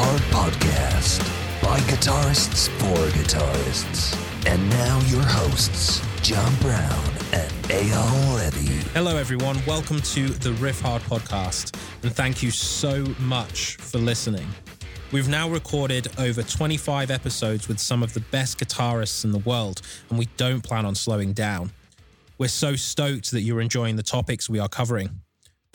Hard Podcast by guitarists for guitarists. And now your hosts, Jon Browne and Eyal Levi. Hello, everyone. Welcome to the Riffhard podcast, and thank you so much for listening. We've now recorded over 25 episodes with some of the best guitarists in the world, and we don't plan on slowing down. We're so stoked that you're enjoying the topics we are covering.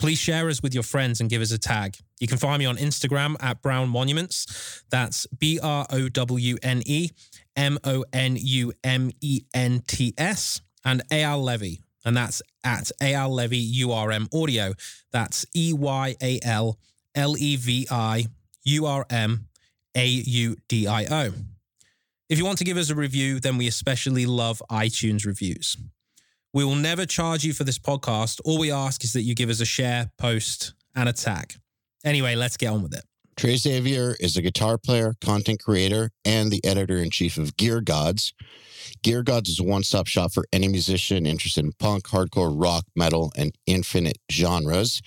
Please share us with your friends and give us a tag. You can find me on Instagram at Browne Monuments. That's B R O W N E M O N U M E N T S and Eyal Levi. And that's at Eyal Levi URM Audio. That's E Y A L L E V I U R M A U D I O. If you want to give us a review, then we especially love iTunes reviews. We will never charge you for this podcast. All we ask is that you give us a share, post, and a tag. Anyway, let's get on with it. Trey Xavier is a guitar player, content creator, and the editor in chief of Gear Gods. Gear Gods is a one stop shop for any musician interested in punk, hardcore, rock, metal, and infinite genres.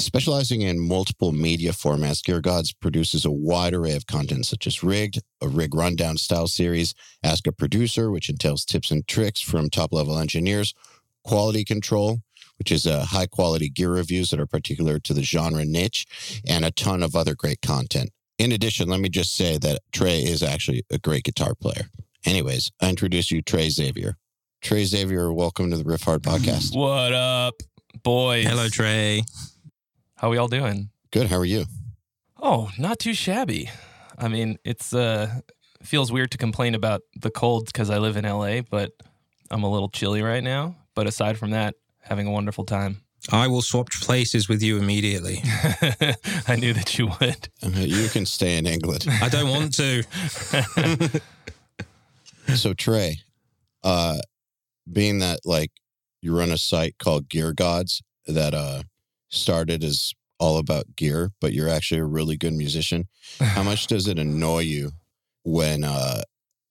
Specializing in multiple media formats, Gear Gods produces a wide array of content such as Rigged, a rig rundown style series, Ask a Producer, which entails tips and tricks from top level engineers, Quality Control, which is uh, high quality gear reviews that are particular to the genre niche, and a ton of other great content. In addition, let me just say that Trey is actually a great guitar player. Anyways, I introduce you Trey Xavier. Trey Xavier, welcome to the Riffhard podcast. What up, boys? Hello, Trey. How we all doing? Good. How are you? Oh, not too shabby. I mean, it's uh feels weird to complain about the cold because I live in LA, but I'm a little chilly right now. But aside from that, having a wonderful time. I will swap places with you immediately. I knew that you would. You can stay in England. I don't want to. so Trey, uh, being that like you run a site called Gear Gods that uh started as all about gear, but you're actually a really good musician. How much does it annoy you when uh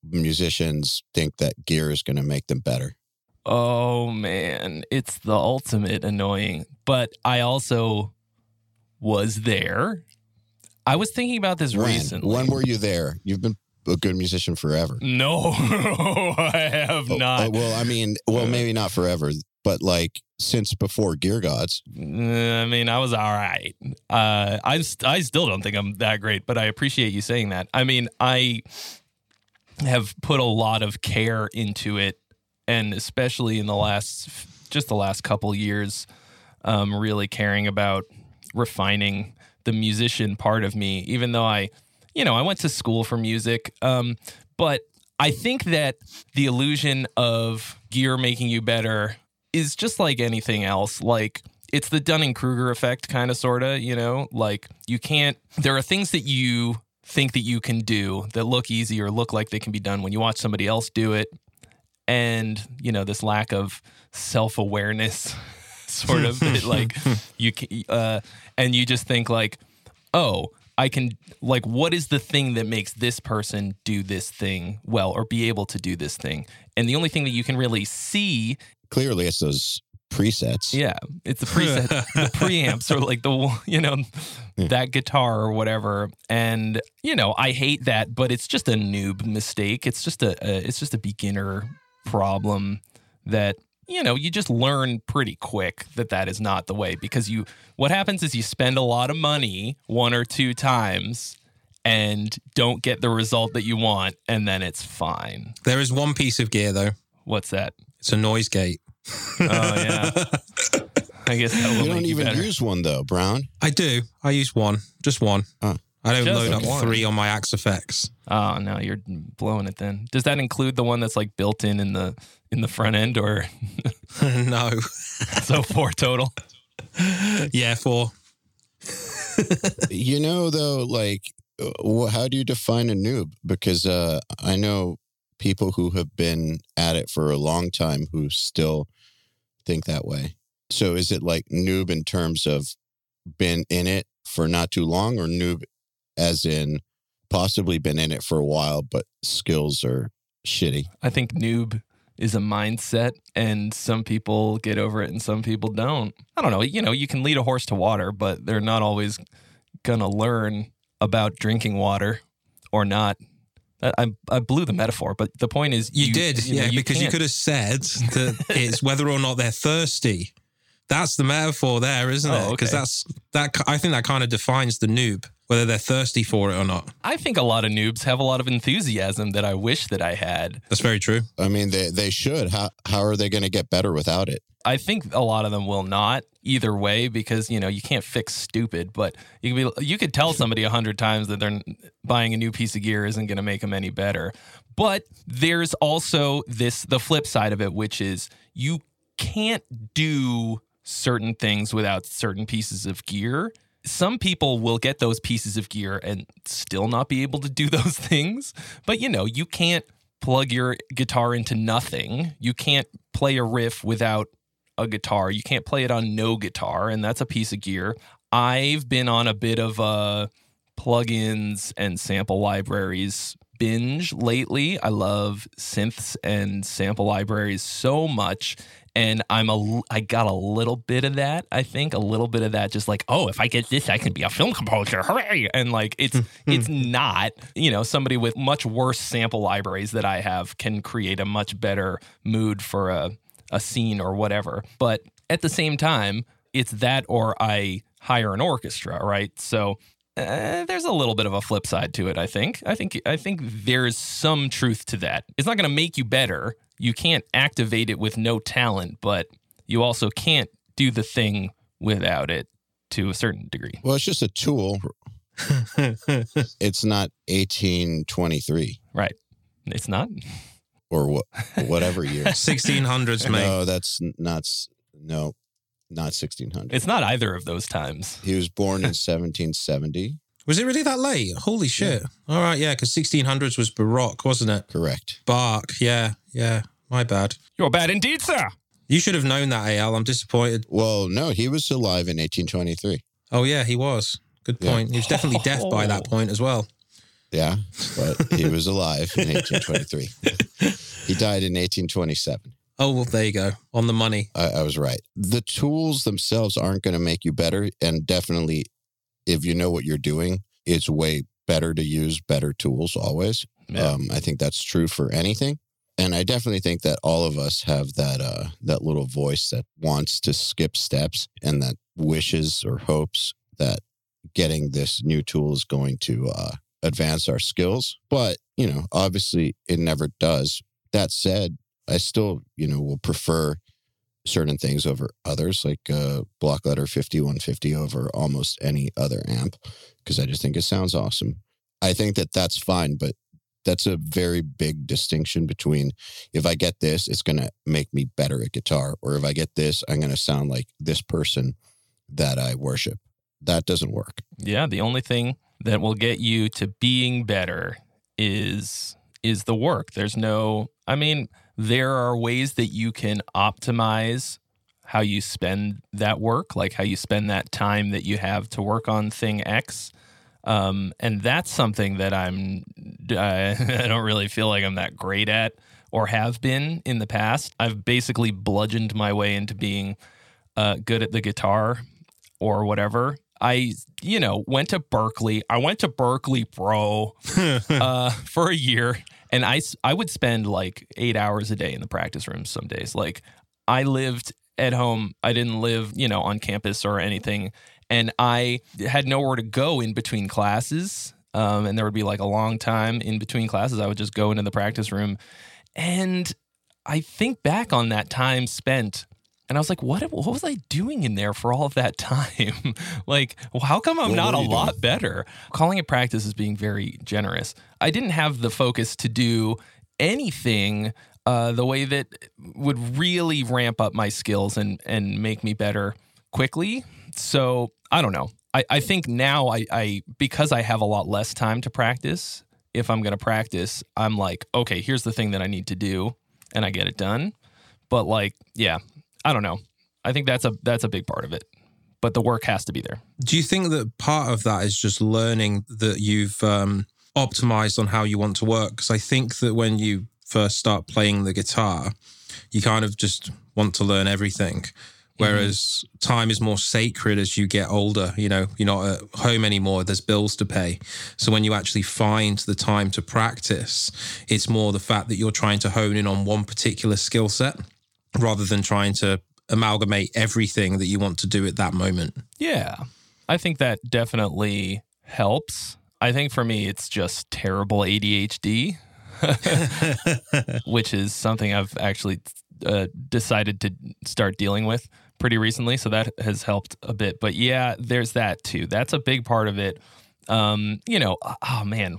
musicians think that gear is going to make them better? Oh man, it's the ultimate annoying. But I also was there. I was thinking about this When? recently. When were you there? You've been a good musician forever. no, I have Oh, not. oh, well, I mean, well, maybe not forever, but like since before Gear Gods. I mean, I was all right. Uh, I I still don't think I'm that great, but I appreciate you saying that. I mean, I have put a lot of care into it, and especially in the last just the last couple years, um, really caring about refining the musician part of me. Even though I, you know, I went to school for music, um, but I think that the illusion of gear making you better is just like anything else. Like it's the Dunning Kruger effect, kind of, sort of, you know? Like you can't, there are things that you think that you can do that look easy or look like they can be done when you watch somebody else do it. And, you know, this lack of self awareness, sort of, that, like you can, uh, and you just think, like, oh, I can like what is the thing that makes this person do this thing well or be able to do this thing? And the only thing that you can really see, Clearly, it's those presets. yeah, it's the presets, the preamps or like the you know Yeah. that guitar or whatever. And you know, I hate that, but it's just a noob mistake. It's just a, a it's just a beginner problem that you know you just learn pretty quick that that is not the way because you what happens is you spend a lot of money one or two times and don't get the result that you want and then it's fine There is one piece of gear, though. what's that It's a noise gate. oh yeah i guess that will You don't make you even better use one though, Brown. I do. I use one. Just one. Oh. I don't Just load up one. three on my Axe-Fx. oh no you're blowing it then does that include the one that's like built in in the in the front end or no. so four total Yeah, four. you know, though, like, uh, wh- how do you define a noob? Because uh, I know people who have been at it for a long time who still think that way. So is it like noob in terms of been in it for not too long, or noob as in possibly been in it for a while, but skills are shitty? I think noob is a mindset and some people get over it and some people don't. I don't know. You know, you can lead a horse to water, but they're not always going to learn about drinking water or not. I, I blew the metaphor, but the point is, You, did, know, yeah, because you can't- could have said that it's whether or not they're thirsty. That's the metaphor there, isn't Oh, it? Because okay. that's that. I think that kind of defines the noob, whether they're thirsty for it or not. I think a lot of noobs have a lot of enthusiasm that I wish that I had. That's very true. I mean, they they should. How how are they going to get better without it? I think a lot of them will not either way because you know you can't fix stupid, but you can be you could tell somebody a hundred times that they're buying a new piece of gear isn't going to make them any better. But there's also this the flip side of it, which is you can't do certain things without certain pieces of gear. Some people will get those pieces of gear and still not be able to do those things. But you know, you can't plug your guitar into nothing. You can't play a riff without a guitar. You can't play it on no guitar, and that's a piece of gear. I've been on a bit of a plugins and sample libraries binge lately. I love synths and sample libraries so much. And I'm a, I got a little bit of that. I think a little bit of that, just like, oh, if I get this, I can be a film composer, hooray! And like, it's it's not. You know, somebody with much worse sample libraries that I have can create a much better mood for a a scene or whatever. But at the same time, it's that or I hire an orchestra, right? So uh, there's a little bit of a flip side to it. I think. I think. I think there's some truth to that. It's not going to make you better. You can't activate it with no talent, but you also can't do the thing without it to a certain degree. Well, it's just a tool. It's not 1823 Right? It's not. or what whatever year. 1600s, mate. no, that's not no, not 1600. It's not either of those times. He was born in 1770. Was it really that late? Holy shit. All right, yeah, because 1600s was Baroque, wasn't it? Correct. Bach, yeah, yeah. My bad. You're bad indeed, sir. You should have known that, AL. I'm disappointed. Well, no, he was alive in 1823. Oh, yeah, he was. Good Yeah. point. He was definitely deaf by that point as well. Yeah, but he was alive in 1823. he died in 1827. Oh, well, there you go. On the money. I, I was right. The tools themselves aren't going to make you better. And definitely, if you know what you're doing, it's way better to use better tools always. Yeah. Um, I think that's true for anything. And I definitely think that all of us have that uh, that little voice that wants to skip steps and that wishes or hopes that getting this new tool is going to uh, advance our skills. But you know, obviously, it never does. That said, I still you know will prefer certain things over others, like uh, Block Letter 5150 over almost any other amp, because I just think it sounds awesome. I think that that's fine, but that's a very big distinction between if I get this, it's going to make me better at guitar, or if I get this, I'm going to sound like this person that I worship. That doesn't work. Yeah, the only thing that will get you to being better is is the work. There's no I mean, there are ways that you can optimize how you spend that work, like how you spend that time that you have to work on thing X. Um, and that's something that I'm I, I don't really feel like I'm that great at or have been in the past. I've basically bludgeoned my way into being uh, good at the guitar or whatever. I, you know, went to Berklee. I went to Berklee, bro, uh, for a year, and I, I would spend like eight hours a day in the practice room some days. Like I lived at home. I didn't live, you know, on campus or anything, and I had nowhere to go in between classes. Um, and there would be like a long time in between classes. I would just go into the practice room, and I think back on that time spent and I was like, what, what was I doing in there for all of that time? like, well, how come I'm not a lot doing? better? Calling it practice is being very generous. I didn't have the focus to do anything uh, the way that would really ramp up my skills and, and make me better quickly. So I don't know. I, I think now I, I, because I have a lot less time to practice, if I'm going to practice, I'm like, okay, here's the thing that I need to do and I get it done. But like, yeah, I don't know. I think that's a that's a big part of it. But the work has to be there. Do you think that part of that is just learning that you've um, optimized on how you want to work? Because I think that when you first start playing the guitar, you kind of just want to learn everything. Whereas time is more sacred as you get older. You know, you're not at home anymore. There's bills to pay. So when you actually find the time to practice, it's more the fact that you're trying to hone in on one particular skill set rather than trying to amalgamate everything that you want to do at that moment. Yeah. I think that definitely helps. I think for me, it's just terrible ADHD, which is something I've actually uh, decided to start dealing with pretty recently. So that has helped a bit. But yeah, there's that too. That's a big part of it. Um, you know, oh man,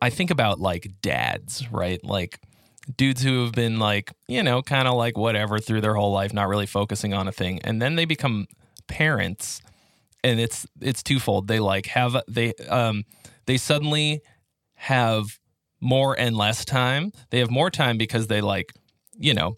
I think about like dads, right? Like dudes who have been like, you know, kind of like whatever through their whole life, not really focusing on a thing. And then they become parents and it's it's twofold. They like have they um they suddenly have more and less time. They have more time because they like, you know,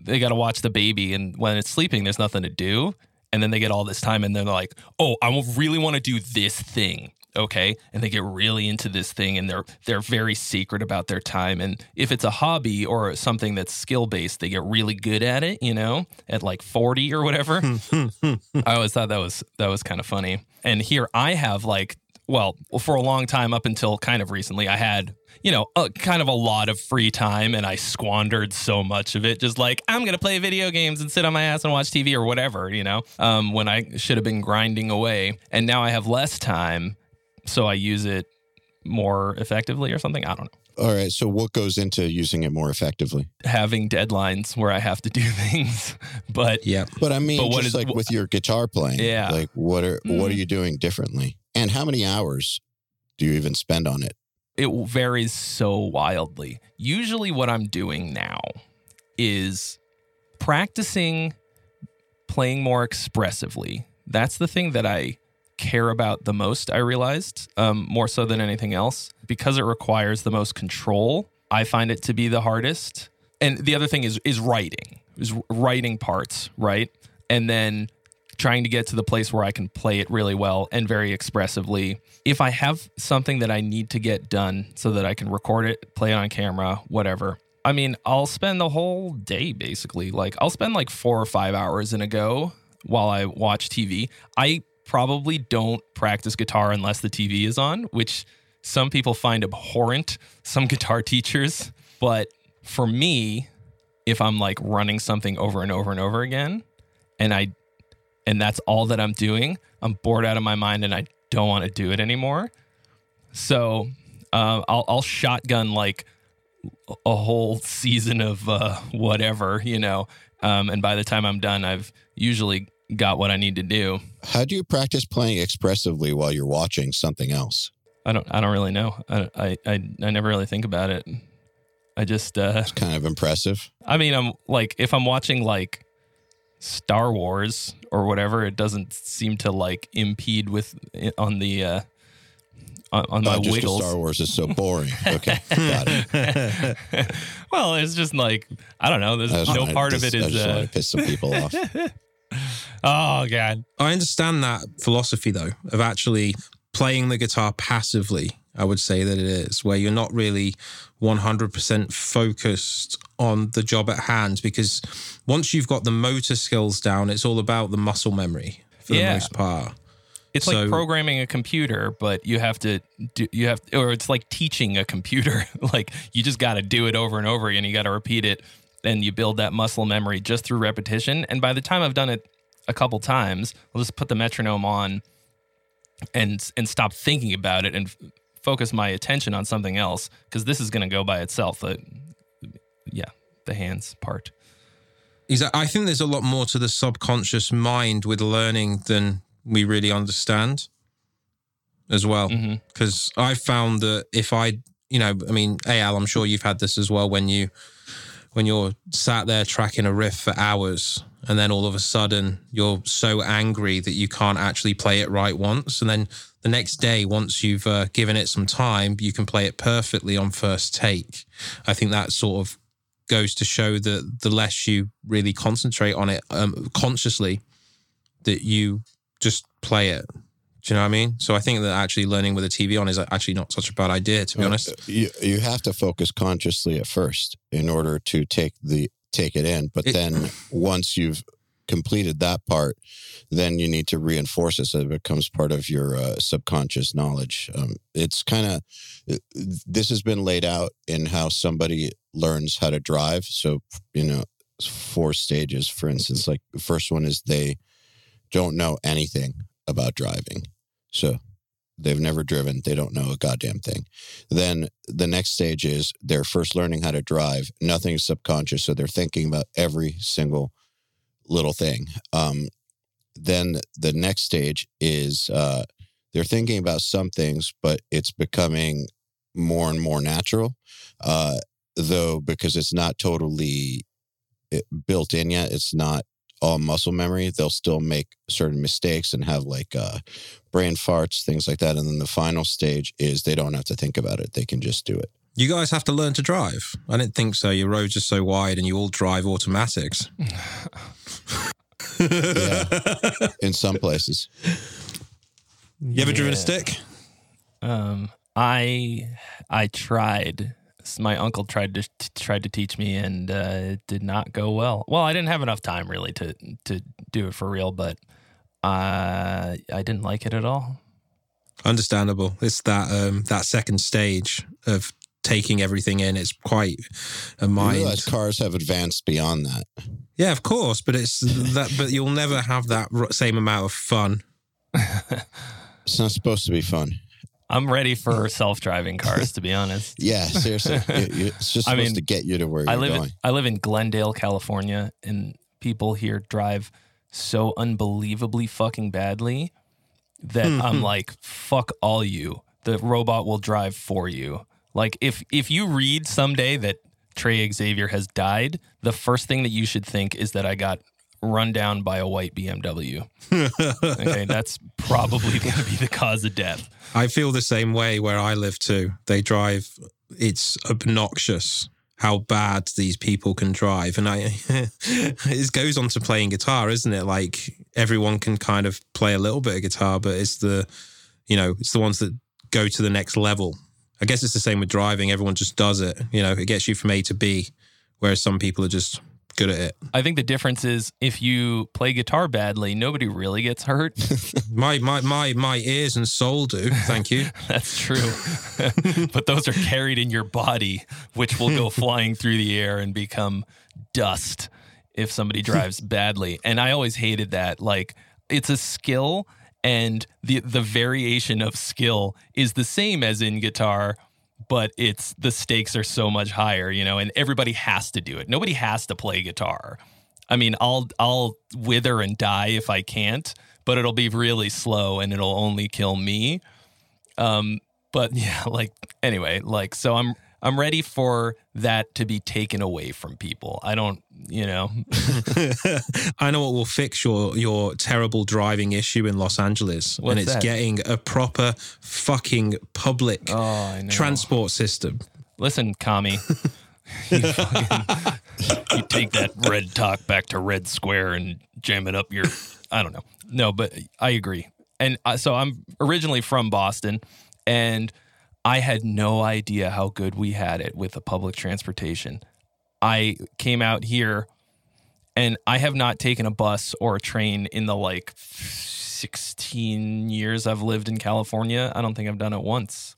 they got to watch the baby and when it's sleeping there's nothing to do and then they get all this time and then they're like, "Oh, I really want to do this thing." Okay, and they get really into this thing and they're they're very secret about their time and if it's a hobby or something that's skill based, they get really good at it, you know, at like 40 or whatever. I always thought that was that was kind of funny. And here I have like well, for a long time up until kind of recently, I had, you know, a, kind of a lot of free time and I squandered so much of it. Just like, I'm going to play video games and sit on my ass and watch TV or whatever, you know, um, when I should have been grinding away. And now I have less time. So I use it more effectively or something. I don't know. All right. So, what goes into using it more effectively? Having deadlines where I have to do things. But Yeah. But I mean, But what just is- like with your guitar playing, Yeah. Like, what are what are Mm. you doing differently? And how many hours do you even spend on it? it varies so wildly. Usually, what I'm doing now is practicing playing more expressively. That's the thing that I care about the most, I realized, um, more so than anything else, because it requires the most control. I find it to be the hardest. And the other thing is is writing, is writing parts, right? And then trying to get to the place where I can play it really well and very expressively. If I have something that I need to get done so that I can record it, play it on camera, whatever. I mean, I'll spend the whole day basically. Like I'll spend like 4 or 5 hours in a go while I watch TV. I probably don't practice guitar unless the TV is on, which some people find abhorrent, some guitar teachers, but for me, if I'm like running something over and over and over again and I and that's all that I'm doing, I'm bored out of my mind and I don't want to do it anymore. So uh, I'll, I'll shotgun like a whole season of uh, whatever, you know. Um, and by the time I'm done, I've usually got what I need to do. How do you practice playing expressively while you're watching something else? I don't. I don't really know. I. I. I, I never really think about it. I just. Uh, It's kind of impressive. I mean, I'm like, if I'm watching like Star Wars or whatever, it doesn't seem to like impede with on the uh, on, on my Oh, just wiggles. Star Wars is so boring. Okay, got it. well, it's just like I don't know. There's no part to- of it I is. just wanted Uh, to piss some people off. oh god. I understand that philosophy though of actually playing the guitar passively. I would say that it is where you're not really 100% focused on the job at hand because once you've got the motor skills down, it's all about the muscle memory for Yeah. the most part. It's So- like programming a computer, but you have to do you have or it's like teaching a computer. like you just got to do it over and over again. You got to repeat it and you build that muscle memory just through repetition. And by the time I've done it a couple times, I'll just put the metronome on and and stop thinking about it and f- focus my attention on something else because this is going to go by itself. Uh, yeah, the hands part. I think there's a lot more to the subconscious mind with learning than we really understand as well. Because I found that if I, you know, I mean, Al, I'm sure you've had this as well when you, when you're sat there tracking a riff for hours and then all of a sudden you're so angry that you can't actually play it right once. And then the next day, once you've uh, given it some time, you can play it perfectly on first take. I think that sort of goes to show that the less you really concentrate on it um, consciously, that you just play it. Do you know what I mean? So I think that actually learning with a TV on is actually not such a bad idea, to be honest. You you have to focus consciously at first in order to take the take it in, but It- then once you've completed that part, then you need to reinforce it so it becomes part of your uh, subconscious knowledge. Um, it's kind of this has been laid out in how somebody learns how to drive. So you know, four stages. For instance, like the first one is they don't know anything about driving, so they've never driven. They don't know a goddamn thing. Then the next stage is they're first learning how to drive. Nothing's subconscious, so they're thinking about every single little thing. Um, then the next stage is uh, they're thinking about some things, but it's becoming more and more natural. Uh, though, because it's not totally eh, built in yet, it's not all muscle memory. They'll still make certain mistakes and have like uh, brain farts, things like that. And then the final stage is they don't have to think about it; they can just do it. You guys have to learn to drive. I didn't think so. Your roads are so wide, and you all drive automatics. yeah, in some places. You ever driven a stick? Um, I I tried. My uncle tried to tried to teach me, and uh, it did not go well. Well, I didn't have enough time really to to do it for real, but uh, I didn't like it at all. Understandable. It's that um, that second stage of taking everything in. It's quite a You mind. realize cars have advanced beyond that. Yeah, of course, but it's that. But you'll never have that same amount of fun. It's not supposed to be fun. I'm ready for self driving cars, to be honest. Yeah, seriously. It- it- it's just I supposed mean, to get you to where I you're live going. in, I live in Glendale, California, and people here drive so unbelievably fucking badly that hmm, I'm hmm. like, fuck all you. The robot will drive for you. Like if if you read someday that Trey Xavier has died, the first thing that you should think is that I got run down by a white BMW. okay, that's probably going to be the cause of death. I feel the same way where I live too. They drive. It's obnoxious how bad these people can drive, and I. it goes on to playing guitar, isn't it? Like everyone can kind of play a little bit of guitar, but it's the, you know, it's the ones that go to the next level. I guess it's the same with driving. Everyone just does it. You know, it gets you from A to B, whereas some people are just good at it. I think the difference is if you play guitar badly, nobody really gets hurt. My my my my ears and soul do. Thank you. That's true. but those are carried in your body, which will go flying through the air and become dust if somebody drives badly. And I always hated that. Like it's a skill and the the variation of skill is the same as in guitar, but it's the stakes are so much higher, you know, and everybody has to do it. Nobody has to play guitar. I mean, I'll I'll wither and die if I can't, but it'll be really slow and it'll only kill me. Um, but yeah, like anyway, like so I'm I'm ready for that to be taken away from people. I don't, you know, I know what will fix your your terrible driving issue in Los Angeles, What's and it's that? getting a proper fucking public oh, transport system. Listen, Kami, you, fucking, you take that red talk back to Red Square and jam it up your. I don't know. No, but I agree. And uh, so I'm originally from Boston, and I had no idea how good we had it with the public transportation. I came out here, and I have not taken a bus or a train in the like 16 years I've lived in California. I don't think I've done it once.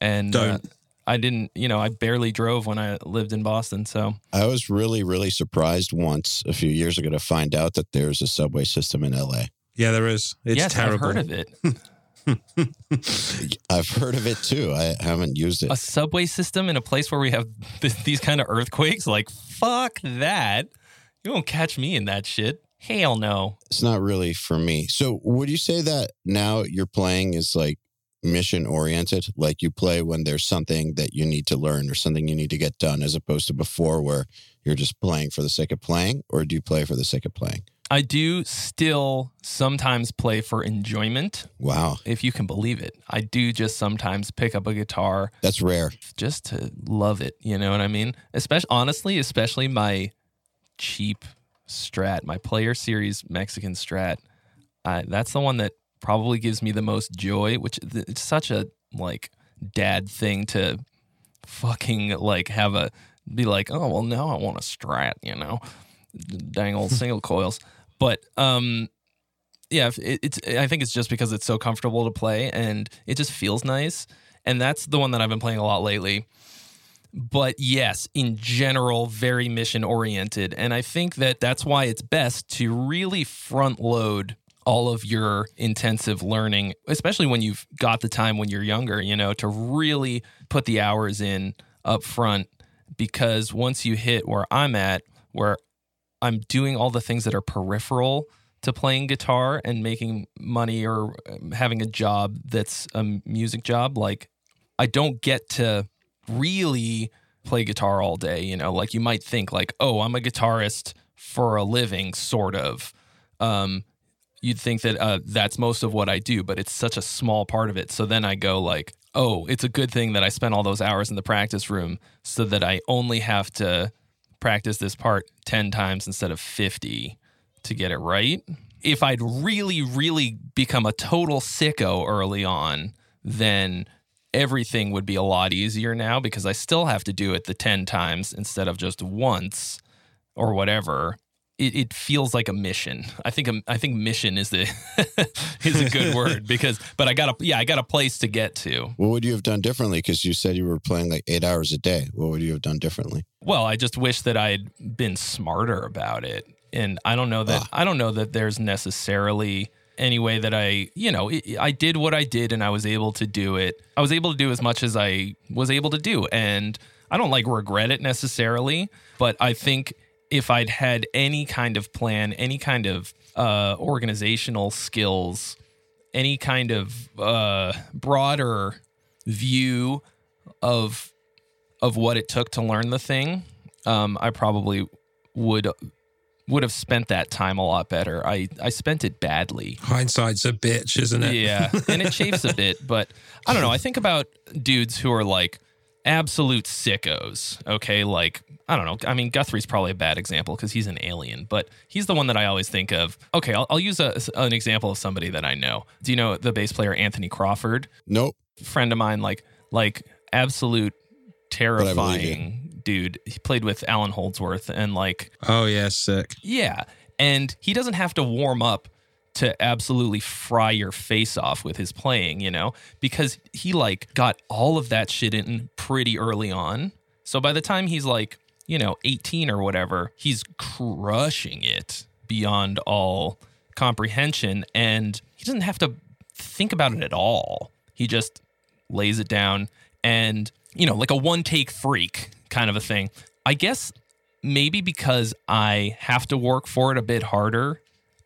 And uh, Don't. I didn't, you know, I barely drove when I lived in Boston. So I was really, really surprised once a few years ago to find out that there's a subway system in LA. Yeah, there is. It's yes, terrible. I've heard of it. I've heard of it too. I haven't used it. A subway system in a place where we have th- these kind of earthquakes. Like fuck that. You won't catch me in that shit. Hell no. It's not really for me. So, would you say that now you're playing is like mission oriented? Like you play when there's something that you need to learn or something you need to get done, as opposed to before where you're just playing for the sake of playing, or do you play for the sake of playing? I do still sometimes play for enjoyment, Wow, if you can believe it. I do just sometimes pick up a guitar that's rare. just to love it. You know what I mean? Especially honestly, especially my cheap Strat, my Player Series Mexican Strat. Uh, that's the one that probably gives me the most joy. Which it's such a like dad thing to fucking like have a be like, oh well, now I want a Strat. You know, dang old single coils. But um, yeah, it, it's. I think it's just because it's so comfortable to play and it just feels nice. And that's the one that I've been playing a lot lately. But yes, in general, very mission oriented. And I think that that's why it's best to really front load all of your intensive learning, especially when you've got the time when you're younger, you know, to really put the hours in up front. Because once you hit where I'm at, where I'm doing all the things that are peripheral to playing guitar and making money or um, having a job that's a music job, like I don't get to really play guitar all day, you know, like you might think like, "Oh, I'm a guitarist for a living," sort of. Um, you'd think that uh, that's most of what I do, but it's such a small part of it. So then I go like, "Oh, it's a good thing that I spent all those hours in the practice room so that I only have to practice this part 10 times instead of 50 to get it right." If I'd really really become a total sicko early on, then everything would be a lot easier now because I still have to do it the 10 times instead of just once or whatever. It, it feels like a mission. I think I think mission is the is a good word because but I got a yeah I got a place to get to. What would you have done differently? Because you said you were playing like eight hours a day. What would you have done differently? Well, I just wish that I'd been smarter about it, and I don't know that Ah. I don't know that there's necessarily any way that I, you know, I- I did what I did and I was able to do it. I was able to do as much as I was able to do. And I don't like regret it necessarily, but I think if I'd had any kind of plan, any kind of uh, organizational skills, any kind of uh, broader view of of what it took to learn the thing, um, I probably would would have spent that time a lot better. I I spent it badly. Hindsight's a bitch, isn't it? Yeah, and it chafes a bit, but I don't know. I think about dudes who are like absolute sickos. Okay, like I don't know. I mean, Guthrie's probably a bad example because he's an alien, but he's the one that I always think of. Okay, I'll, I'll use a, an example of somebody that I know. Do you know the bass player Anthony Crawford? Nope. Friend of mine, like like absolute I believe you. terrifying dude. He played with Allan Holdsworth and like Oh yeah, sick. yeah. And he doesn't have to warm up to absolutely fry your face off with his playing, you know, because he like got all of that shit in pretty early on. So by the time he's like, you know, 18 or whatever, he's crushing it beyond all comprehension. And he doesn't have to think about it at all. He just lays it down and, you know, like a one take freak kind of a thing. I guess maybe because I have to work for it a bit harder,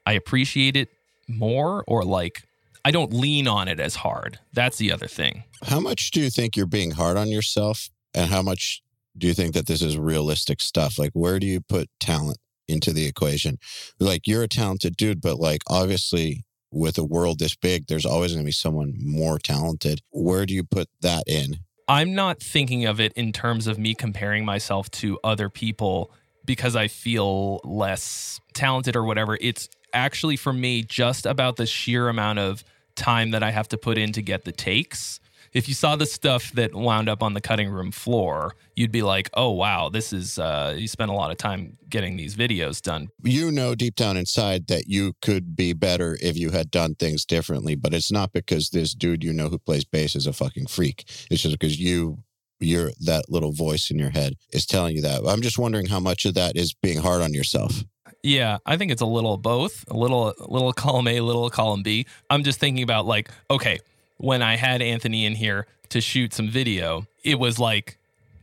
I appreciate it more or like I don't lean on it as hard. That's the other thing. How much do you think you're being hard on yourself? And how much do you think that this is realistic stuff? Like, where do you put talent into the equation? Like, you're a talented dude, but like, obviously, with a world this big, there's always going to be someone more talented. Where do you put that in? I'm not thinking of it in terms of me comparing myself to other people because I feel less talented or whatever. It's actually for me just about the sheer amount of time that I have to put in to get the takes. If you saw the stuff that wound up on the cutting room floor, you'd be like, "Oh wow, this is uh, you spent a lot of time getting these videos done." You know, deep down inside, that you could be better if you had done things differently, but it's not because this dude you know who plays bass is a fucking freak. It's just because you, you're that little voice in your head is telling you that. I'm just wondering how much of that is being hard on yourself. Yeah, I think it's a little both, a little little column A, a little column B. I'm just thinking about like, okay, when I had Anthony in here to shoot some video, it was like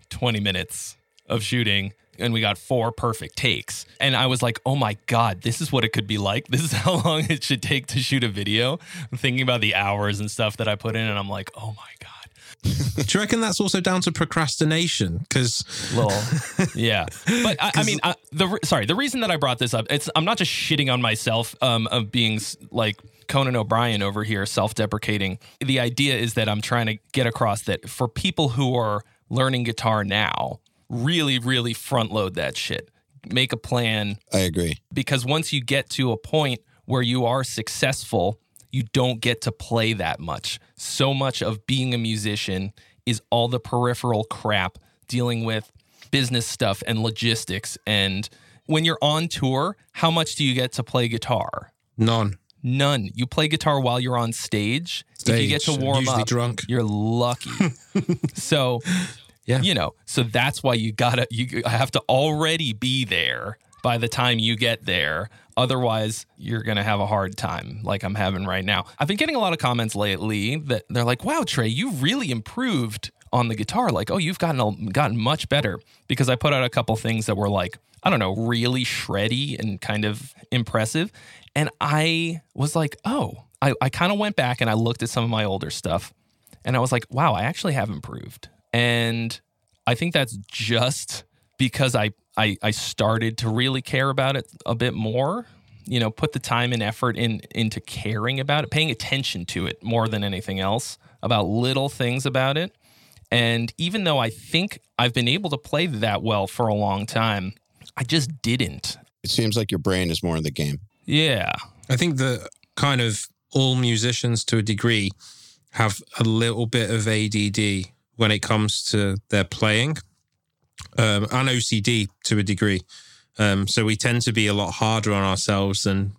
20 minutes of shooting and we got four perfect takes. And I was like, "Oh my god, this is what it could be like. This is how long it should take to shoot a video." I'm thinking about the hours and stuff that I put in and I'm like, "Oh my god." Do you reckon that's also down to procrastination? Because little yeah. But i, I mean I, the re- sorry the reason that i brought this up it's i'm not just shitting on myself um of being like conan o'brien over here self-deprecating. The idea is that i'm trying to get across that for people who are learning guitar now really really front load that shit. Make a plan. I agree. because once you get to a point where you are successful, you don't get to play that much. So much of being a musician is all the peripheral crap dealing with business stuff and logistics and when you're on tour, how much do you get to play guitar? None. None. You play guitar while you're on stage. if you get to Stage, warm usually up, drunk. you're lucky. so, Yeah. you know, so that's why you gotta you have to already be there by the time you get there. Otherwise, you're gonna have a hard time, like I'm having right now. I've been getting a lot of comments lately that they're like, "Wow, Trey, you've really improved on the guitar. Like, oh, you've gotten a, gotten much better." Because I put out a couple things that were like, I don't know, really shreddy and kind of impressive, and I was like, "Oh." I, I kind of went back and I looked at some of my older stuff and I was like, wow, I actually have improved. And I think that's just because I, I I started to really care about it a bit more. You know, put the time and effort in into caring about it, paying attention to it more than anything else, about little things about it. And even though I think I've been able to play that well for a long time, I just didn't. It seems like your brain is more in the game. Yeah. I think that kind of all musicians to a degree have a little bit of ADD when it comes to their playing um, and OCD to a degree. Um, so we tend to be a lot harder on ourselves than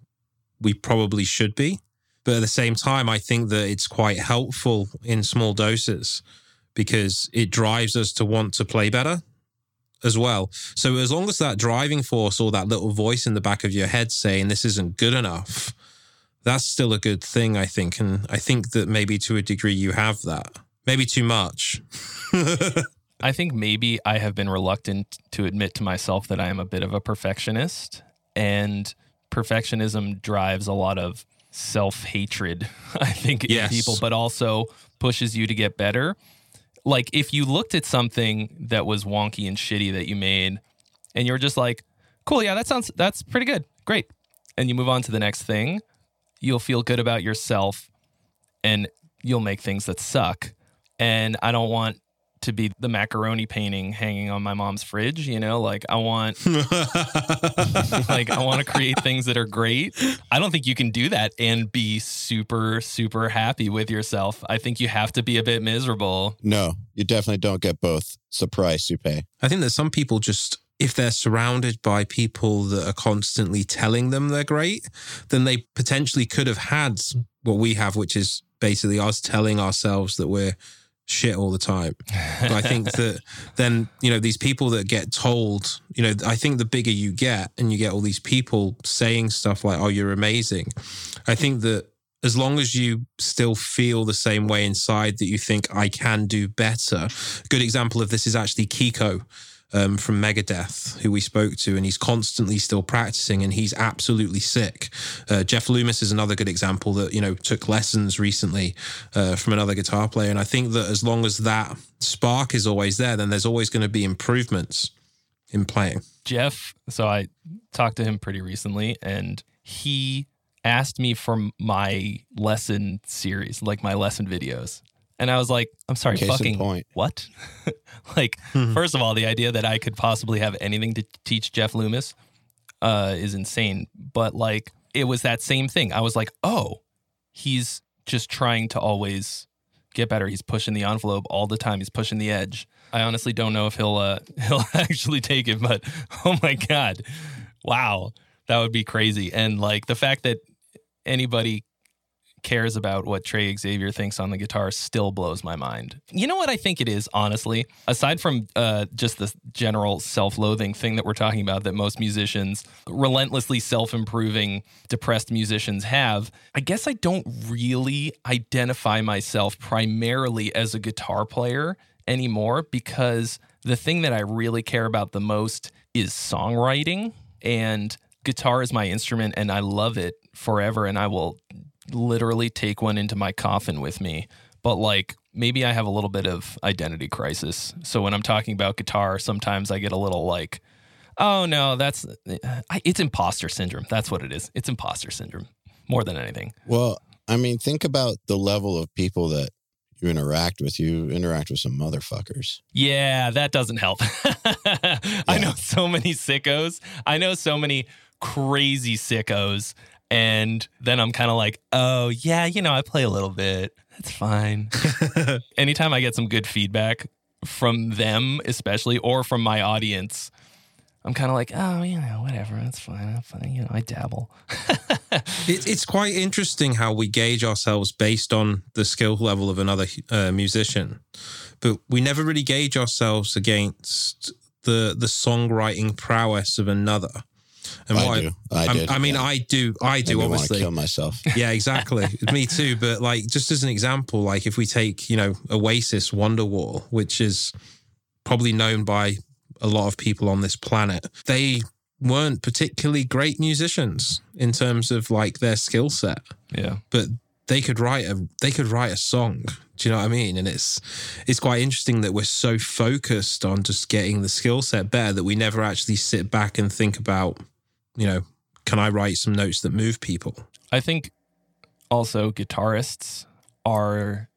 we probably should be. But at the same time, I think that it's quite helpful in small doses because it drives us to want to play better as well. So as long as that driving force or that little voice in the back of your head saying this isn't good enough, that's still a good thing, I think. And I think that maybe to a degree you have that. Maybe too much. I think maybe I have been reluctant to admit to myself that I am a bit of a perfectionist, and perfectionism drives a lot of self hatred, I think, Yes. in people, but also pushes you to get better. Like, if you looked at something that was wonky and shitty that you made, and you're just like, cool, yeah, that sounds, that's pretty good, great. And you move on to the next thing, you'll feel good about yourself and you'll make things that suck. And I don't want to be the macaroni painting hanging on my mom's fridge, you know? Like I want like I want to create things that are great. I don't think you can do that and be super super happy with yourself. I think you have to be a bit miserable. No, you definitely don't get both. Surprise, pay. I think that some people just, if they're surrounded by people that are constantly telling them they're great, then they potentially could have had what we have, which is basically us telling ourselves that we're shit all the time. But I think that then, you know, these people that get told, you know, I think the bigger you get and you get all these people saying stuff like, oh, you're amazing. I think that as long as you still feel the same way inside that you think I can do better. Good example of this is actually Kiko um, from Megadeth, who we spoke to, and he's constantly still practicing, and he's absolutely sick. Uh, Jeff Loomis is another good example that you know took lessons recently uh, from another guitar player, and I think that as long as that spark is always there, then there's always going to be improvements in playing. Jeff, so I talked to him pretty recently and he asked me for my lesson series, like my lesson videos. And I was like, I'm sorry, Case fucking point. what? like, first of all, the idea that I could possibly have anything to teach Jeff Loomis uh, is insane. But like, it was that same thing. I was like, oh, he's just trying to always get better. He's pushing the envelope all the time. He's pushing the edge. I honestly don't know if he'll uh, he'll actually take it, but oh my god, wow, that would be crazy. And like the fact that anybody cares about what Trey Xavier thinks on the guitar still blows my mind. You know what I think it is, honestly? Aside from uh, just the general self loathing thing that we're talking about that most musicians, relentlessly self improving, depressed musicians have, I guess I don't really identify myself primarily as a guitar player anymore because the thing that I really care about the most is songwriting and guitar is my instrument and I love it forever and I will literally take one into my coffin with me. But like maybe I have a little bit of identity crisis. So when I'm talking about guitar, sometimes I get a little like, oh no, that's eh, it's imposter syndrome. That's what it is. It's imposter syndrome more than anything. Well, I mean, think about the level of people that you interact with. You interact with some motherfuckers. Yeah, that doesn't help. I know so many sickos. I know so many crazy sickos. And then I'm kind of like, oh, yeah, you know, I play a little bit. That's fine. Anytime I get some good feedback from them, especially, or from my audience, I'm kind of like, oh, you know, whatever, that's fine. I'm fine. You know, I dabble. It, it's quite interesting how we gauge ourselves based on the skill level of another uh, musician, but we never really gauge ourselves against the the songwriting prowess of another. And I what do. I I'm- did. I mean, yeah. I do. I do. me wanna Obviously, kill myself. yeah, exactly. Me too. But like, just as an example, like if we take, you know, Oasis Wonderwall, which is probably known by a lot of people on this planet, they weren't particularly great musicians in terms of like their skill set, Yeah. but they could write a they could write a song. Do you know what I mean? And it's it's quite interesting that we're so focused on just getting the skill set better that we never actually sit back and think about, you know, can I write some notes that move people? I think also guitarists are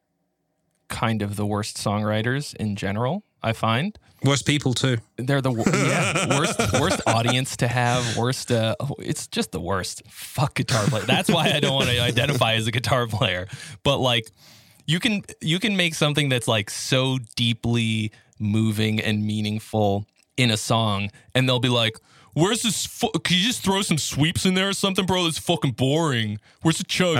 kind of the worst songwriters in general. I find Worst people too. they're the yeah worst worst audience to have. Worst. Uh, it's just the worst. Fuck guitar player. That's why I don't want to identify as a guitar player. But like, you can you can make something that's like so deeply moving and meaningful in a song, and they'll be like. Where's this? Fu- Can you just throw some sweeps in there or something, bro? That's fucking boring. Where's the chugs?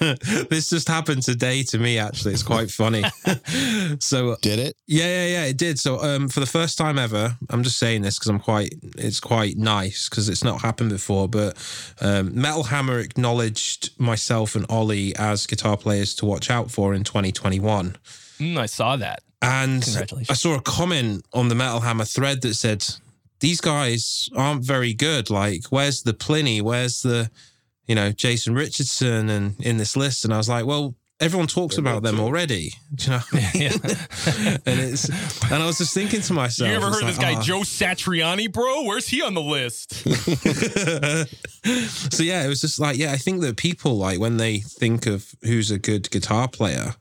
Actually, this just happened today to me. Actually, it's quite funny. so Did it? yeah, yeah, yeah, it did. So um, for the first time ever, I'm just saying this because I'm quite. It's quite nice because it's not happened before. But um, Metal Hammer acknowledged myself and Ollie as guitar players to watch out for in 2021. Mm, I saw that. And I saw a comment on the Metal Hammer thread that said, "These guys aren't very good. Like, where's the Plini? Where's the, you know, Jason Richardson and in this list?" And I was like, "Well, everyone talks about them already. Do you know?" Yeah. and it's and I was just thinking to myself, You ever heard this like, guy ah. Joe Satriani, bro? Where's he on the list? so yeah, it was just like yeah, I think that people like when they think of who's a good guitar player,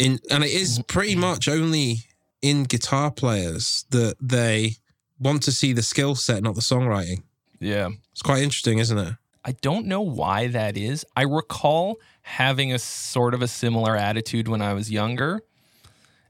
in and it is pretty much only in guitar players that they want to see the skill set, not the songwriting. yeah. It's quite interesting, isn't it? I don't know why that is. I recall having a sort of a similar attitude when I was younger.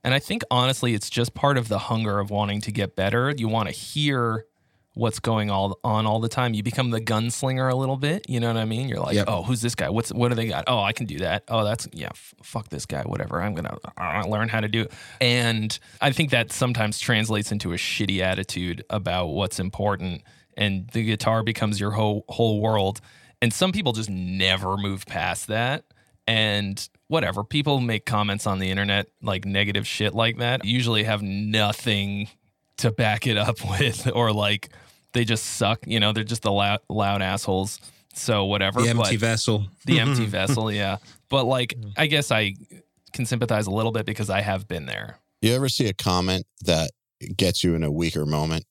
And I think honestly, it's just part of the hunger of wanting to get better. You want to hear what's going all on all the time. You become the gunslinger a little bit. You know what I mean? You're like, Yep. oh, who's this guy? What's what do they got? Oh, I can do that. Oh, that's yeah. F- fuck this guy. Whatever. I'm gonna uh, learn how to do it. And I think that sometimes translates into a shitty attitude about what's important, and the guitar becomes your whole whole world. And some people just never move past that. And whatever, people make comments on the internet like negative shit like that. Usually have nothing to back it up with, or like they just suck. You know, they're just the loud, loud assholes. So whatever. The empty but- vessel. the empty vessel, yeah. But like, I guess I can sympathize a little bit because I have been there. You ever see a comment that gets you in a weaker moment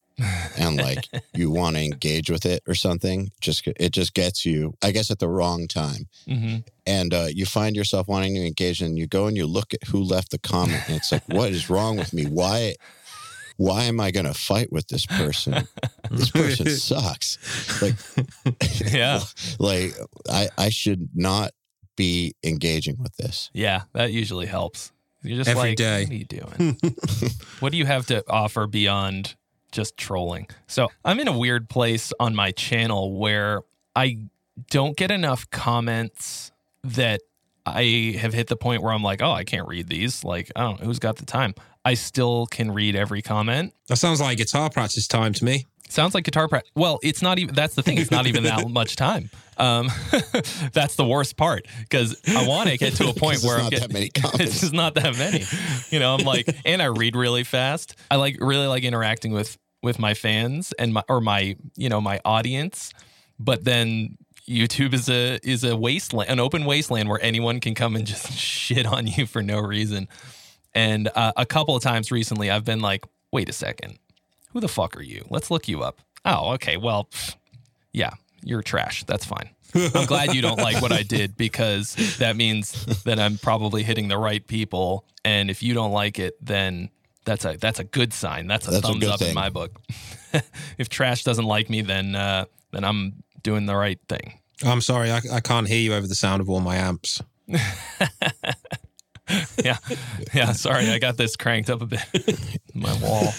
and like you want to engage with it or something? Just it just gets you, I guess, at the wrong time, hmm and uh, you find yourself wanting to engage, and you go and you look at who left the comment, and it's like, what is wrong with me? Why? Why am I going to fight with this person? This person sucks. Like, Yeah, like I, I should not be engaging with this. yeah, that usually helps. You're just Every like, day. what are you doing? what do you have to offer beyond just trolling? So I'm in a weird place on my channel where I don't get enough comments that I have hit the point where I'm like, oh, I can't read these. Like, I don't know who's got the time. I still can read every comment. That sounds like guitar practice time to me. Sounds like guitar practice. Well, it's not even. That's the thing. It's not even that much time. Um, that's the worst part because I want to get to a point where it's I'm not getting. that many comments. it's just not that many. You know, I'm like, and I read really fast. I like really like interacting with with my fans and my or my you know my audience, but then. YouTube is a is a wasteland, an open wasteland where anyone can come and just shit on you for no reason. And uh, a couple of times recently, I've been like, "Wait a second, who the fuck are you? Let's look you up. Oh, okay. Well, yeah, you're trash. That's fine. I'm glad you don't like what I did because that means that I'm probably hitting the right people. And if you don't like it, then that's a that's a good sign. That's a That's thumbs good up in my book. if trash doesn't like me, then uh, then I'm doing the right thing. I'm sorry, I, I can't hear you over the sound of all my amps. Yeah, yeah. Sorry, I got this cranked up a bit. my wall.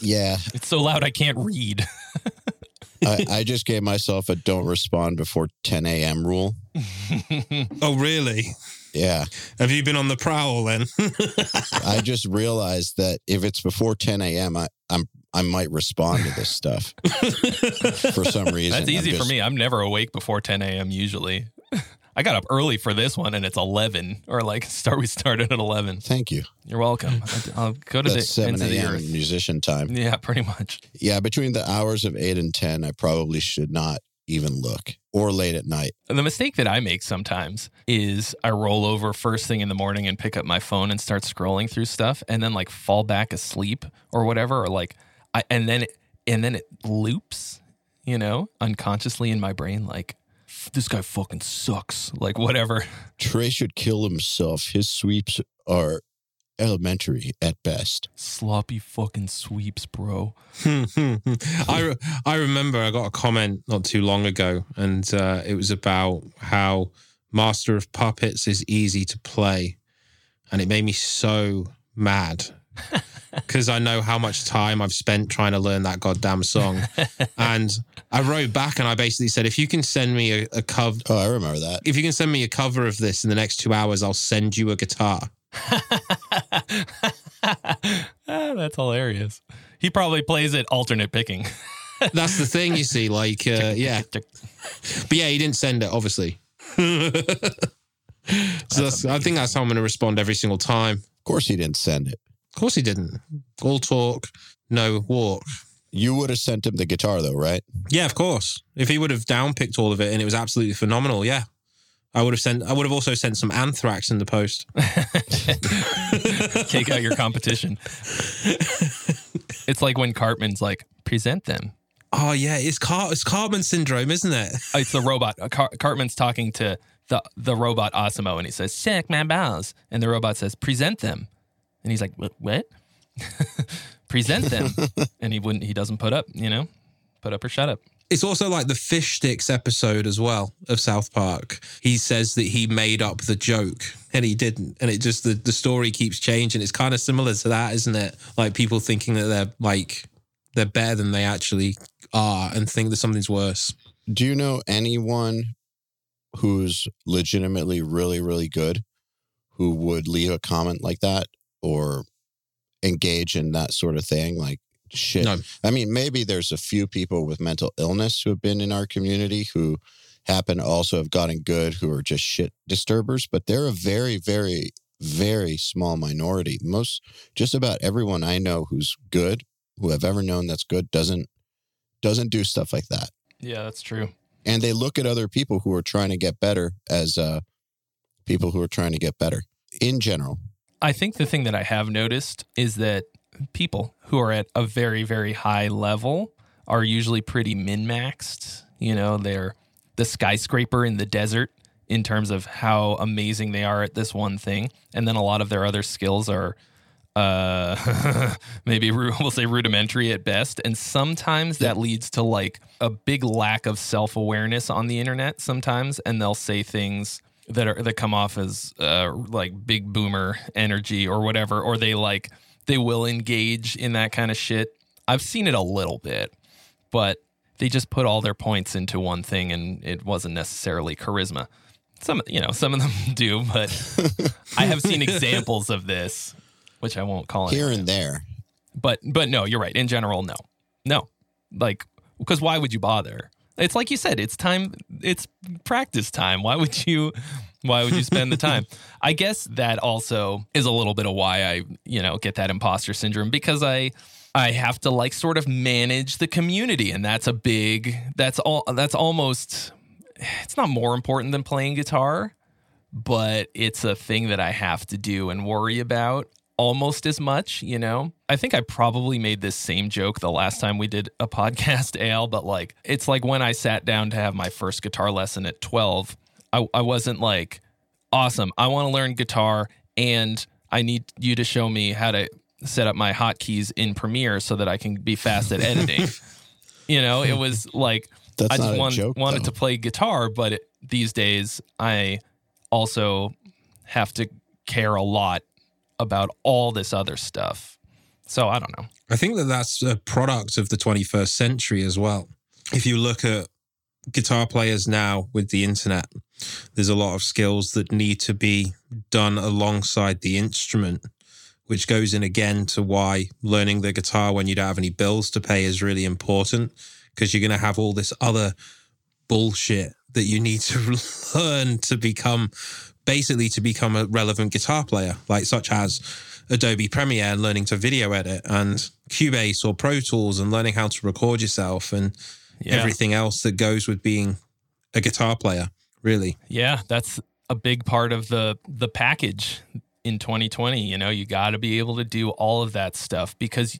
Yeah, It's so loud I can't read. I, I just gave myself a don't respond before 10 a.m. rule. Oh, really? Yeah, Have you been on the prowl then? I just realized that if it's before 10 a.m., I, I'm I might respond to this stuff for some reason. That's I'm easy for me. I'm never awake before 10 a.m. usually. I got up early for this one and it's 11 or like start we started at 11. Thank you. You're welcome. I'll go to the 7 ends of the a.m. musician time. Yeah, pretty much. Yeah, between the hours of 8 and 10, I probably should not even look or late at night. The mistake that I make sometimes is I roll over first thing in the morning and pick up my phone and start scrolling through stuff and then like fall back asleep or whatever or like I and then it and then it loops, you know, unconsciously in my brain like this guy fucking sucks, like whatever. Trey should kill himself. His sweeps are elementary at best. Sloppy fucking sweeps, bro. I, re- I remember I got a comment not too long ago, and uh, it was about how Master of Puppets is easy to play. And it made me so mad because I know how much time I've spent trying to learn that goddamn song. and I wrote back and I basically said, if you can send me a, a cover, Oh, I remember that. if you can send me a cover of this in the next two hours, I'll send you a guitar. Ah, that's hilarious. He probably plays it alternate picking. That's the thing, you see. Like, uh, yeah. But yeah, he didn't send it, obviously. so that's, I think that's how I'm going to respond every single time. Of course, he didn't send it. Of course, he didn't. All talk, no walk. You would have sent him the guitar, though, right? Yeah, of course. If he would have downpicked all of it and it was absolutely phenomenal, yeah, I would have sent. I would have also sent some anthrax in the post. Take out your competition. it's like when Cartman's like, present them. Oh yeah, it's Car- it's Cartman syndrome, isn't it? It's the robot. Uh, Car- Cartman's talking to the the robot AWESOM-O, and he says, "Check my balls," and the robot says, "Present them," and he's like, "What? what? Present them," and he wouldn't. He doesn't put up. You know, put up or shut up. It's also like the fish sticks episode as well of South Park. He says that he made up the joke and he didn't. And it just, the, the story keeps changing. It's kind of similar to that, isn't it? Like people thinking that they're like, they're better than they actually are and think that something's worse. Do you know anyone who's legitimately really, really good who would leave a comment like that or engage in that sort of thing? Like, shit. No. I mean, maybe there's a few people with mental illness who have been in our community who happen to also have gotten good who are just shit disturbers, but they're a very, very, very small minority. Most, just about everyone I know who's good, who I've ever known that's good, doesn't doesn't do stuff like that Yeah, that's true. and they look at other people who are trying to get better as uh, people who are trying to get better in general. I think the thing that I have noticed is that people who are at a very, very high level are usually pretty min maxed. You know, they're the skyscraper in the desert in terms of how amazing they are at this one thing. And then a lot of their other skills are uh maybe we'll say rudimentary at best and sometimes that leads to like a big lack of self-awareness on the internet sometimes and they'll say things that are that come off as uh like big boomer energy or whatever or they like they will engage in that kind of shit. I've seen it a little bit but they just put all their points into one thing and it wasn't necessarily charisma. Some you know some of them do but i have seen examples of this which i won't call it Here and there, but but no you're right. In general no. No. Like because why would you bother it's like you said it's time it's practice time. Why would you why would you spend the time? I guess that also is a little bit of why i you know get that imposter syndrome because i i have to like sort of manage the community and that's a big that's all that's almost it's not more important than playing guitar but it's a thing that I have to do and worry about almost as much, you know? I think I probably made this same joke the last time we did a podcast, Al, but like, it's like when I sat down to have my first guitar lesson at 12, I, I wasn't like, awesome, I want to learn guitar and I need you to show me how to set up my hotkeys in Premiere so that I can be fast at editing. you know, it was like, that's I just want, joke. wanted though. to play guitar, but it, these days I also have to care a lot about all this other stuff. So I don't know. I think that that's a product of the 21st century as well. If you look at guitar players now with the internet, there's a lot of skills that need to be done alongside the instrument, which goes in again to why learning the guitar when you don't have any bills to pay is really important because you're going to have all this other bullshit that you need to learn to become basically to become a relevant guitar player, like such as Adobe Premiere and learning to video edit and Cubase or Pro Tools and learning how to record yourself and Yeah. everything else that goes with being a guitar player, really. Yeah, that's a big part of the the package in 2020. You know, you got to be able to do all of that stuff because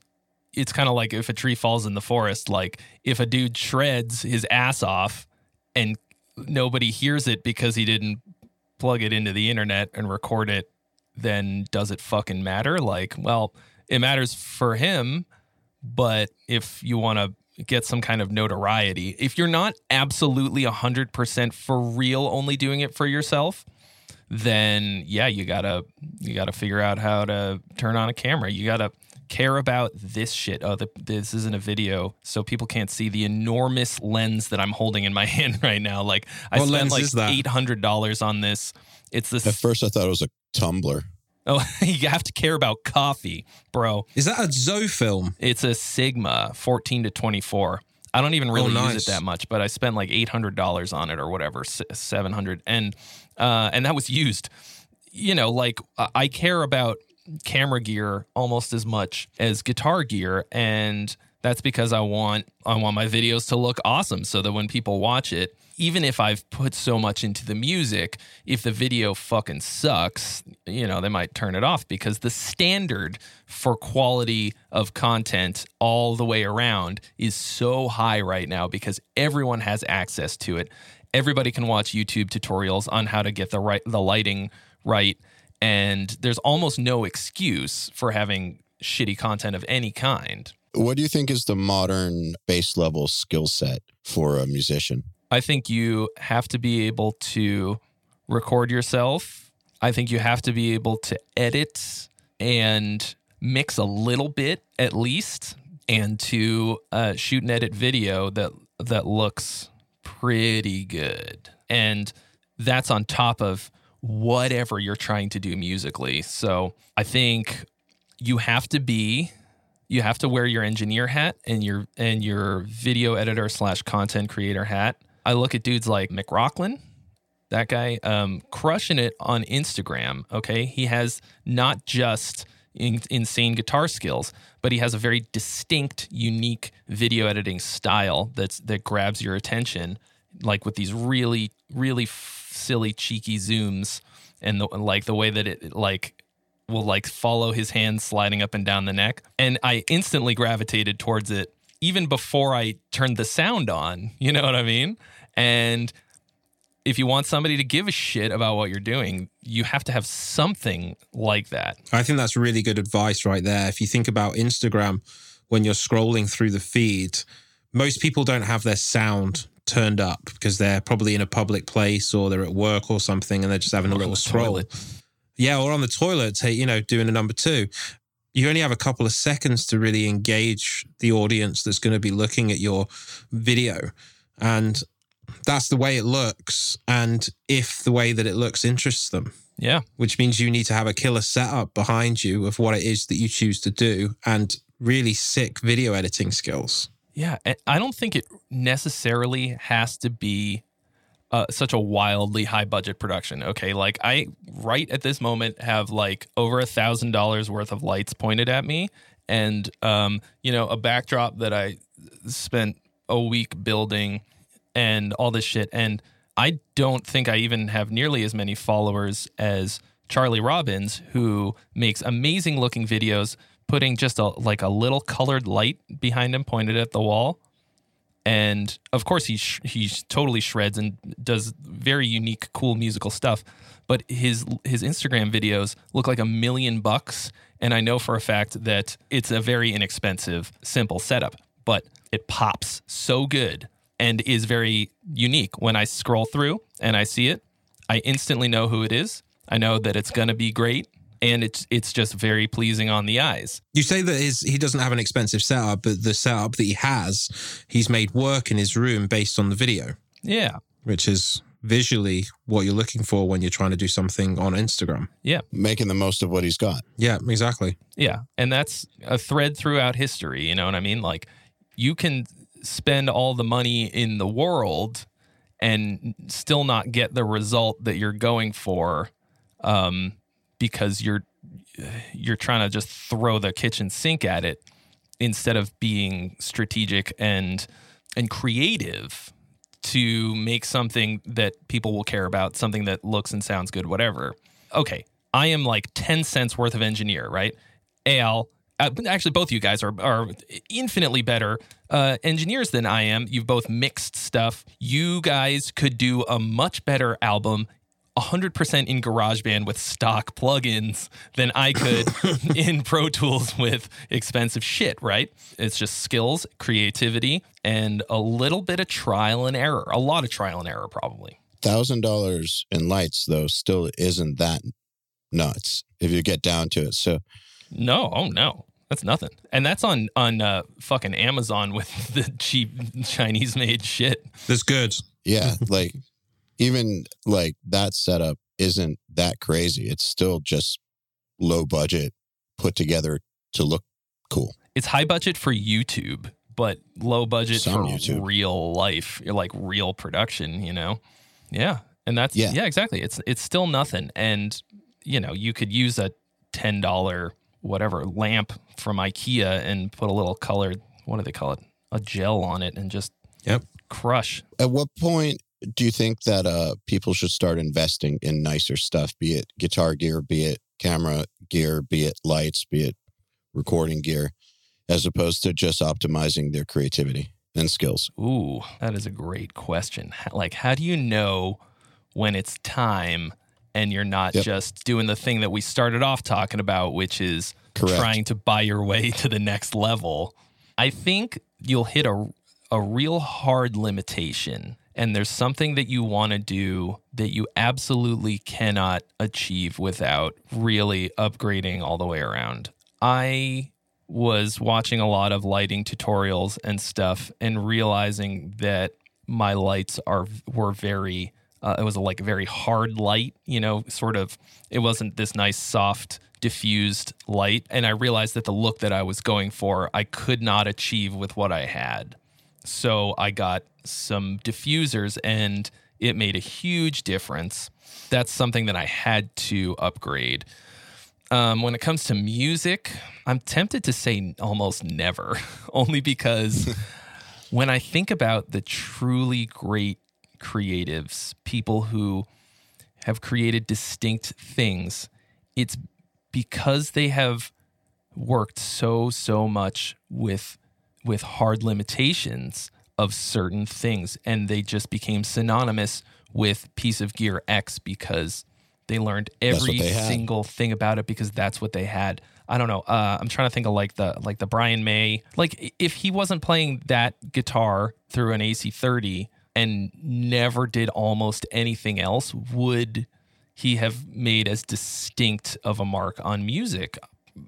it's kind of like if a tree falls in the forest. Like if a dude shreds his ass off and nobody hears it because he didn't plug it into the internet and record it, then does it fucking matter? Like, well, it matters for him, but if you want to get some kind of notoriety, if you're not absolutely 100% for real only doing it for yourself, then yeah, you got to you got to figure out how to turn on a camera. You got to care about this shit. Oh, the, this isn't a video, so people can't see the enormous lens that I'm holding in my hand right now. Like I What spent like $800 on this. It's this At first, I thought it was a tumbler. Oh, you have to care about coffee, bro. Is that a Zoe film? It's a Sigma 14 to 24. I don't even really Oh, nice. use it that much, but I spent like $800 on it or whatever, 700 and uh and that was used. You know, like I- I care about camera gear almost as much as guitar gear and that's because I want I want my videos to look awesome so that when people watch it, even if I've put so much into the music, if the video fucking sucks, you know, they might turn it off because the standard for quality of content all the way around is so high right now because everyone has access to it. Everybody can watch YouTube tutorials on how to get the right the lighting right and there's almost no excuse for having shitty content of any kind. What do you think is the modern base level skill set for a musician? I think you have to be able to record yourself. I think you have to be able to edit and mix a little bit at least, and to uh, shoot and edit video that that looks pretty good. And that's on top of whatever you're trying to do musically. So I think you have to be you have to wear your engineer hat and your and your video editor slash content creator hat. I look at dudes like Mick Rocklin, that guy, um, crushing it on Instagram. Okay, he has not just in, insane guitar skills, but he has a very distinct, unique video editing style that's that grabs your attention, like with these really, really f- silly, cheeky zooms, and the, like the way that it like will like follow his hand sliding up and down the neck. And I instantly gravitated towards it even before I turned the sound on. You know what I mean? And if you want somebody to give a shit about what you're doing, you have to have something like that. I think that's really good advice right there. If you think about Instagram, when you're scrolling through the feed, most people don't have their sound turned up because they're probably in a public place or they're at work or something and they're just having a Or on little scroll. toilet. Yeah, or on the toilet, you know, doing a number two. You only have a couple of seconds to really engage the audience that's going to be looking at your video. And that's the way it looks. And if the way that it looks interests them, Yeah. which means you need to have a killer setup behind you of what it is that you choose to do and really sick video editing skills. Yeah, I don't think it necessarily has to be uh, such a wildly high budget production. Okay, like I right at this moment have like over a thousand dollars worth of lights pointed at me, and um, you know a backdrop that I spent a week building, and all this shit. And I don't think I even have nearly as many followers as Charlie Robbins, who makes amazing looking videos, putting just a like a little colored light behind him pointed at the wall. And of course, he sh- he totally shreds and does very unique, cool musical stuff. But his his Instagram videos look like a million bucks, and I know for a fact that it's a very inexpensive, simple setup. But it pops so good and is very unique. When I scroll through and I see it, I instantly know who it is. I know that it's going to be great, and it's it's just very pleasing on the eyes. You say that his he doesn't have an expensive setup, but the setup that he has, he's made work in his room based on the video, Yeah. which is visually what you're looking for when you're trying to do something on Instagram. Yeah. Making the most of what he's got. Yeah, exactly. Yeah. And that's a thread throughout history. You know what I mean? Like you can spend all the money in the world and still not get the result that you're going for um, because you're you're trying to just throw the kitchen sink at it instead of being strategic and and creative to make something that people will care about, something that looks and sounds good, whatever. Okay, I am like 10 cents worth of engineer, right? Al, uh, actually, both you guys are, are infinitely better uh, engineers than I am. You've both mixed stuff. You guys could do a much better album 100% in GarageBand with stock plugins than I could in Pro Tools with expensive shit, right? It's just skills, creativity, and a little bit of trial and error. A lot of trial and error, probably. Thousand dollars in lights though still isn't that nuts if you get down to it. So No, oh no. That's nothing. And that's on on uh, fucking Amazon with the cheap Chinese made shit. That's good. yeah, like even like that setup isn't that crazy. It's still just low budget put together to look cool. It's high budget for YouTube, but low budget Some for YouTube. real life, like real production, you know? Yeah. And that's yeah. Yeah. exactly. It's it's still nothing. And you know, you could use a ten dollar whatever lamp from IKEA and put a little colored what do they call it? A gel on it and just Yep. crush. At what point do you think that uh people should start investing in nicer stuff, be it guitar gear, be it camera gear, be it lights, be it recording gear, as opposed to just optimizing their creativity and skills? Ooh, that is a great question. Like, how do you know when it's time and you're not Yep. just doing the thing that we started off talking about, which is Correct. trying to buy your way to the next level? I think you'll hit a, a real hard limitation. And there's something that you want to do that you absolutely cannot achieve without really upgrading all the way around. I was watching a lot of lighting tutorials and stuff and realizing that my lights are were very uh, it was a like very hard light you know sort of it wasn't this nice soft diffused light and i realized that the look that i was going for i could not achieve with what i had so i got some diffusers and it made a huge difference. That's something that i had to upgrade. Um, when it comes to music, I'm tempted to say almost never, only because when I think about the truly great creatives, people who have created distinct things, it's because they have worked so so much with with hard limitations of certain things and they just became synonymous with piece of gear X because they learned every they single thing about it because that's what they had. I don't know. Uh, I'm trying to think of like the like the Brian May. Like if he wasn't playing that guitar through an AC30 and never did almost anything else, would he have made as distinct of a mark on music?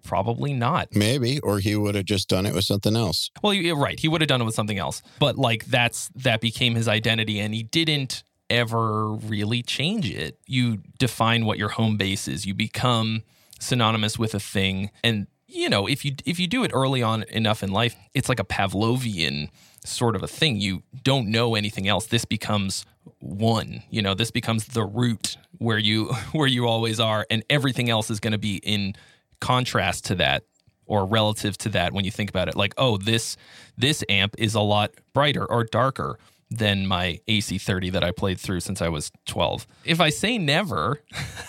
Probably not. Maybe, or he would have just done it with something else. Well, you're right. He would have done it with something else. But like that's that became his identity and he didn't ever really change it. You define what your home base is. You become synonymous with a thing and you know, if you if you do it early on enough in life, it's like a Pavlovian sort of a thing. You don't know anything else. This becomes one. You know, this becomes the root where you where you always are and everything else is going to be in contrast to that or relative to that when you think about it like oh this this amp is a lot brighter or darker than my AC30 that I played through since I was 12. If I say never,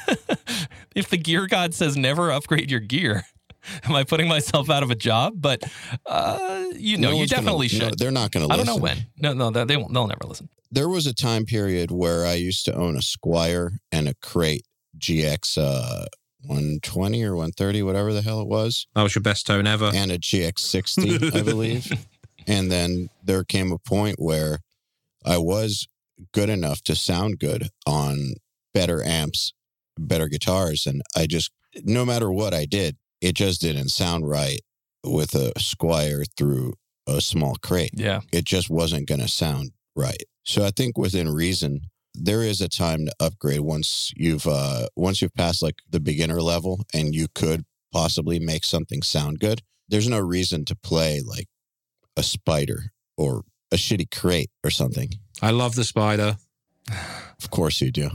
if the gear god says never upgrade your gear, am I putting myself out of a job? But uh, you know, No you one's gonna- definitely no, should. they're not going to I don't know when. No, no, they they won't. They'll never listen. There was a time period where I used to own a Squier and a Crate GX uh, 120 or 130, whatever the hell it was, That was your best tone ever. and a GX60, I believe. And then there came a point where I was good enough to sound good on better amps, better guitars, and I just no matter what I did, it just didn't sound right with a Squier through a small crate. Yeah. It just wasn't going to sound right. So I think within reason, there is a time to upgrade once you've uh once you've passed like the beginner level and you could possibly make something sound good. There's no reason to play like a spider or a shitty crate or something. I love the spider. Of course you do.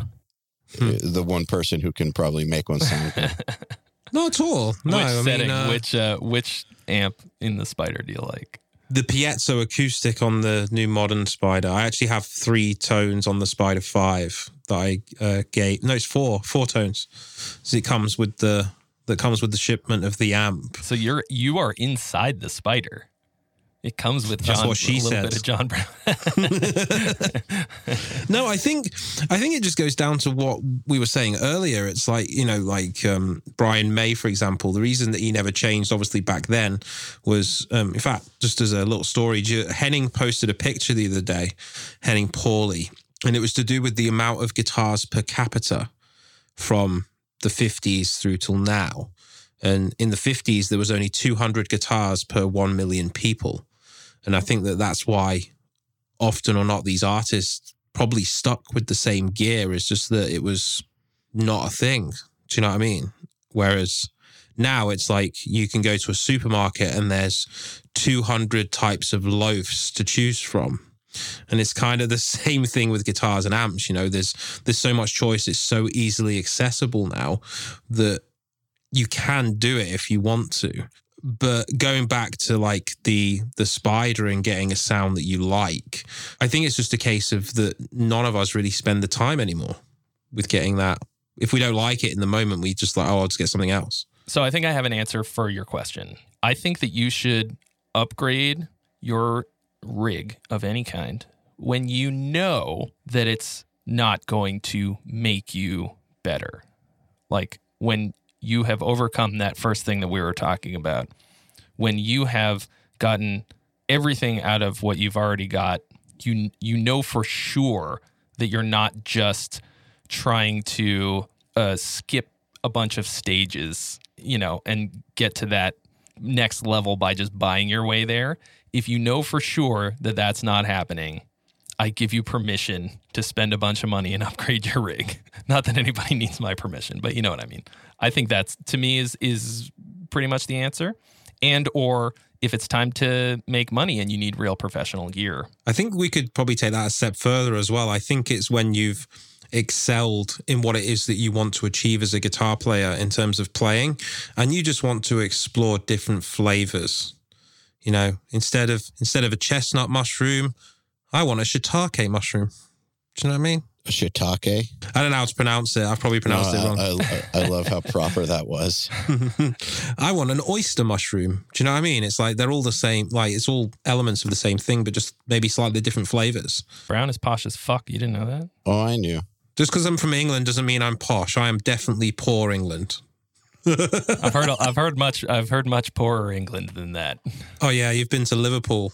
Hmm. Uh, The one person who can probably make one sound good. Not at all. No, which I setting, mean, uh, which uh, which amp in the spider do you like? The piezo acoustic on the new modern spider i actually have three tones on the spider 5 that i uh, gave no it's four four tones so it comes with the that comes with the shipment of the amp So you're you are inside the spider. It comes with That's John, what she a little said. bit of Jon Browne. no i think i think it just goes down to what we were saying earlier it's like you know like um, brian may for example the reason that he never changed obviously back then was um, in fact just as a little story henning posted a picture the other day henning Pauly, and it was to do with the amount of guitars per capita from the 50s through till now and in the 50s there was only 200 guitars per 1 million people and i think that that's why often or not these artists probably stuck with the same gear. It's just that it was not a thing. Do you know what i mean? Whereas now it's like you can go to a supermarket and there's 200 types of loaves to choose from. And it's kind of the same thing with guitars and amps you know? There's there's so much choice. It's so easily accessible now that you can do it if you want to but going back to like the the spider and getting a sound that you like i think it's just a case of that none of us really spend the time anymore with getting that if we don't like it in the moment we just like oh i'll just get something else So I think I have an answer for your question. I think that you should upgrade your rig of any kind when you know that it's not going to make you better. Like when you have overcome that first thing that we were talking about, when you have gotten everything out of what you've already got, you you know for sure that you're not just trying to uh, skip a bunch of stages, you know, and get to that next level by just buying your way there. If you know for sure that that's not happening, I give you permission to spend a bunch of money and upgrade your rig. Not that anybody needs my permission, but you know what I mean. I think that's to me is is pretty much the answer. And or if it's time to make money and you need real professional gear. I think we could probably take that a step further as well. I think it's when you've excelled in what it is that you want to achieve as a guitar player in terms of playing, and you just want to explore different flavors. You know, instead of instead of a chestnut mushroom, I want a shiitake mushroom. Do you know what I mean? A shiitake. I don't know how to pronounce it. I've probably pronounced No, it wrong. I, I, I love how proper that was. I want an oyster mushroom. Do you know what I mean? It's like they're all the same. Like it's all elements of the same thing, but just maybe slightly different flavors. Browne is posh as fuck. You didn't know that? Oh, I knew. Just because I'm from England doesn't mean I'm posh. I am definitely poor England. I've heard I've heard much I've heard much poorer England than that. Oh yeah, you've been to Liverpool.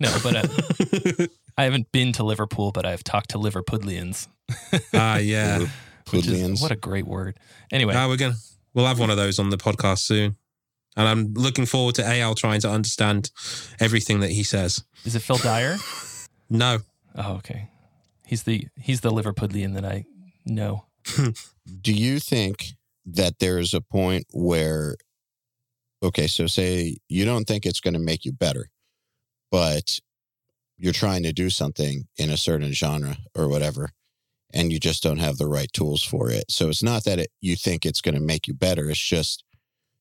No, but uh, I haven't been to Liverpool, but I've talked to Liverpudlians. Ah yeah. Which is, what a great word. Anyway, Ah, we're gonna we'll have one of those on the podcast soon. And I'm looking forward to Al trying to understand everything that he says. is it Phil Dyer? No. Oh, okay. He's the he's the Liverpudlian that I know. Do you think that there is a point where, okay, so say you don't think it's going to make you better, but you're trying to do something in a certain genre or whatever, and you just don't have the right tools for it. So it's not that it, you think it's going to make you better. It's just,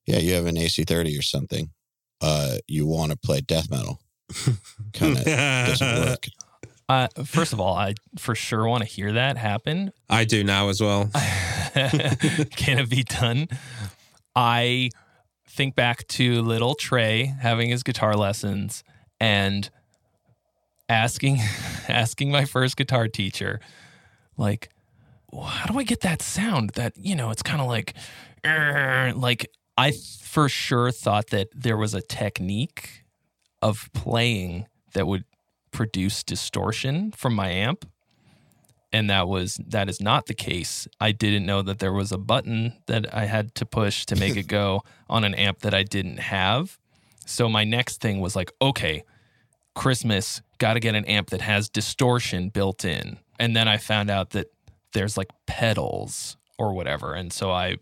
yeah, you have an AC30 or something. Uh, you want to play death metal. Kind of doesn't work. Uh, first of all, I for sure want to hear that happen. I do now as well. Can it be done? I think back to little Trey having his guitar lessons and asking asking my first guitar teacher, like, "Well, how do I get that sound? That you know, it's kind of like, like I for sure thought that there was a technique of playing that would produce distortion from my amp and that was that is not the case. I didn't know that there was a button that I had to push to make it go on an amp that I didn't have. So my next thing was like, okay, Christmas, got to get an amp that has distortion built in. And then I found out that there's like pedals or whatever. And so I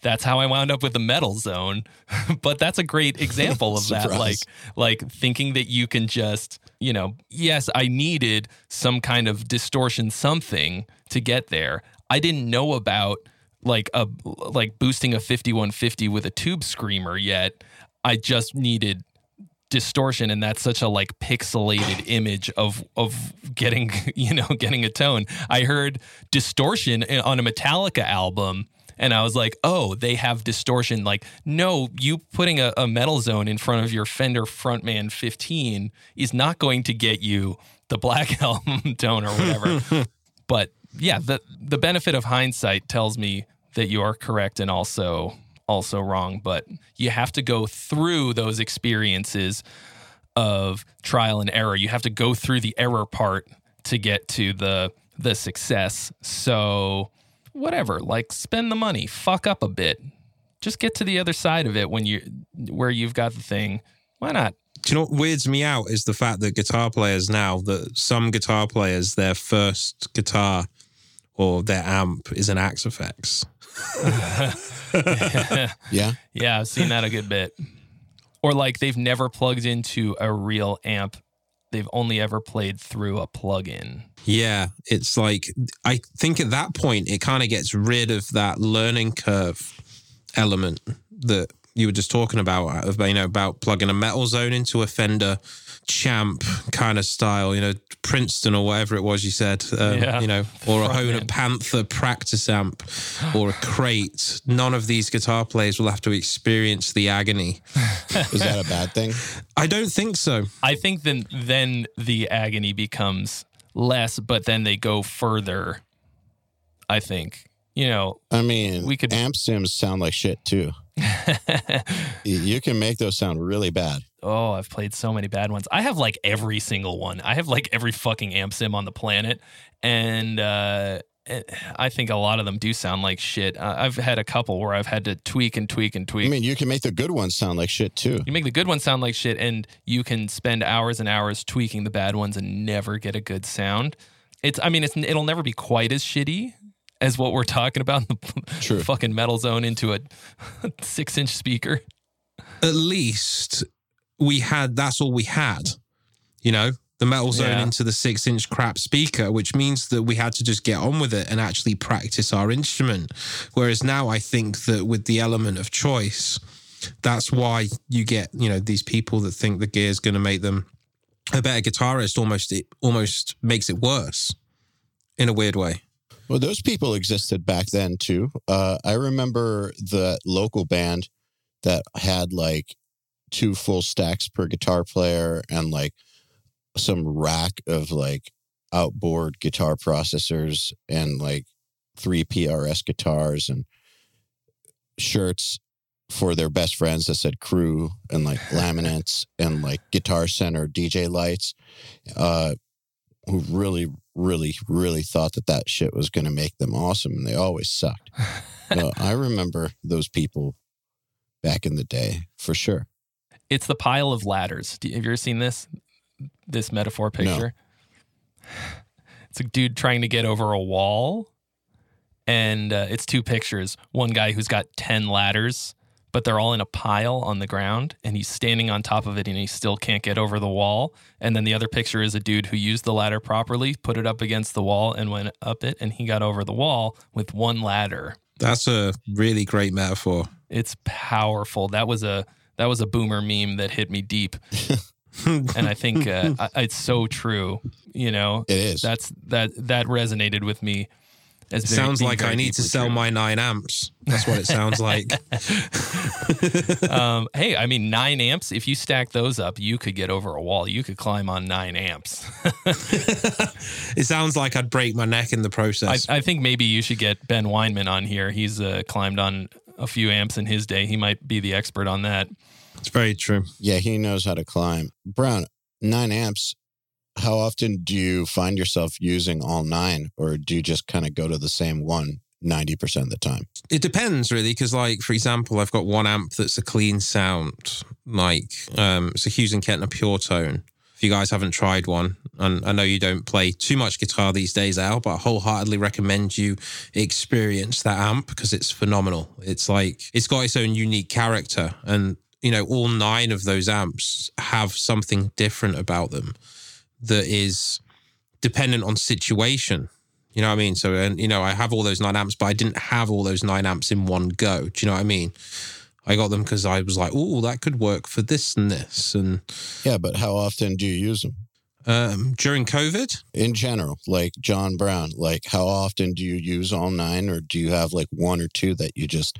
that's how I wound up with the metal zone. but that's a great example of that. Like like thinking that you can just, you know, yes, I needed some kind of distortion something to get there. I didn't know about like a like boosting a 5150 with a tube screamer yet. I just needed distortion and that's such a like pixelated image of of getting you know getting a tone. I heard distortion on a metallica album and i was like oh they have distortion. Like no you putting a, a metal zone in front of your fender frontman 15 is not going to get you the black album tone or whatever. But yeah the the benefit of hindsight tells me that you are correct and also also wrong but you have to go through those experiences of trial and error. You have to go through the error part to get to the the success. So whatever like spend the money fuck up a bit. Just get to the other side of it when you where you've got the thing. Why not? Do you know what weirds me out is the fact that guitar players now, that some guitar players, their first guitar or their amp is an Axe-Fx. Yeah. Yeah, I've seen that a good bit. Or like they've never plugged into a real amp. They've only ever played through a plug-in. Yeah, it's like I think at that point it kind of gets rid of that learning curve element that you were just talking about of you know about plugging a metal zone into a Fender champ kind of style, you know, Princeton or whatever it was you said, um, Yeah. you know, or a Hohner Frontman. Panther practice amp or a crate. None of these guitar players will have to experience the agony. Is that a bad thing? I don't think so. I think then then the agony becomes less, but then they go further. I think. You know, I mean, We could- amp sims sound like shit too. You can make those sound really bad. Oh, I've played so many bad ones. I have like every single one. I have like every fucking amp sim on the planet, and uh, eh, I think a lot of them do sound like shit. I've had a couple where I've had to tweak and tweak and tweak. I mean, you can make the good ones sound like shit too. You make the good ones sound like shit, and you can spend hours and hours tweaking the bad ones and never get a good sound. It's, I mean, it's it'll never be quite as shitty as what we're talking about in the True. fucking metal zone into a six inch speaker. at least we had that's all we had you know the metal zone Yeah. into the six inch crap speaker which means that we had to just get on with it and actually practice our instrument whereas now i think that with the element of choice that's why you get you know these people that think the gear is going to make them a better guitarist almost it almost makes it worse in a weird way Well, those people existed back then too. Uh, I remember the local band that had like two full stacks per guitar player and like some rack of like outboard guitar processors and like three PRS guitars and shirts for their best friends that said crew and like laminates and like guitar center DJ lights. Uh, who really, really, really thought that that shit was going to make them awesome, and they always sucked. I remember those people back in the day for sure. It's the pile of ladders. Have you ever seen this? This metaphor picture? It's a dude trying to get over a wall. And uh, it's two pictures. One guy who's got 10 ladders, but they're all in a pile on the ground. And he's standing on top of it and he still can't get over the wall. And then the other picture is a dude who used the ladder properly, put it up against the wall, and went up it. And he got over the wall with one ladder. that's a really great metaphor It's powerful. That was a that was a boomer meme that hit me deep, and I think uh, I, it's so true. You know, It is. that's that that resonated with me. As It sounds like I need to sell true. my nine amps. That's what it sounds like. um, hey, I mean, nine amps. If you stack those up, you could get over a wall. You could climb on nine amps. it sounds like I'd break my neck in the I, process. I think maybe you should get Ben Weinman on here. He's uh, climbed on a few amps in his day. He might be the expert on that. it's very true. yeah, he knows how to climb. Browne, nine amps. how often do you find yourself using all nine, or do you just kind of go to the same one 90% of the time? It depends really, because like for example, I've got one amp that's a clean sound, like um, it's a Hughes and Kettner Pure Tone. If you guys haven't tried one, and I know you don't play too much guitar these days, Al, but I wholeheartedly recommend you experience that amp because it's phenomenal. It's like it's got its own unique character, and you know all nine of those amps have something different about them that is dependent on situation. You know what I mean? So, and you know, I have all those nine amps, but I didn't have all those nine amps in one go. Do you know what I mean? I got them because I was like, oh, that could work for this and this. And Yeah, but how often do you use them? um, during COVID, In general, like Jon Browne, like how often do you use all nine, or do you have like one or two that you just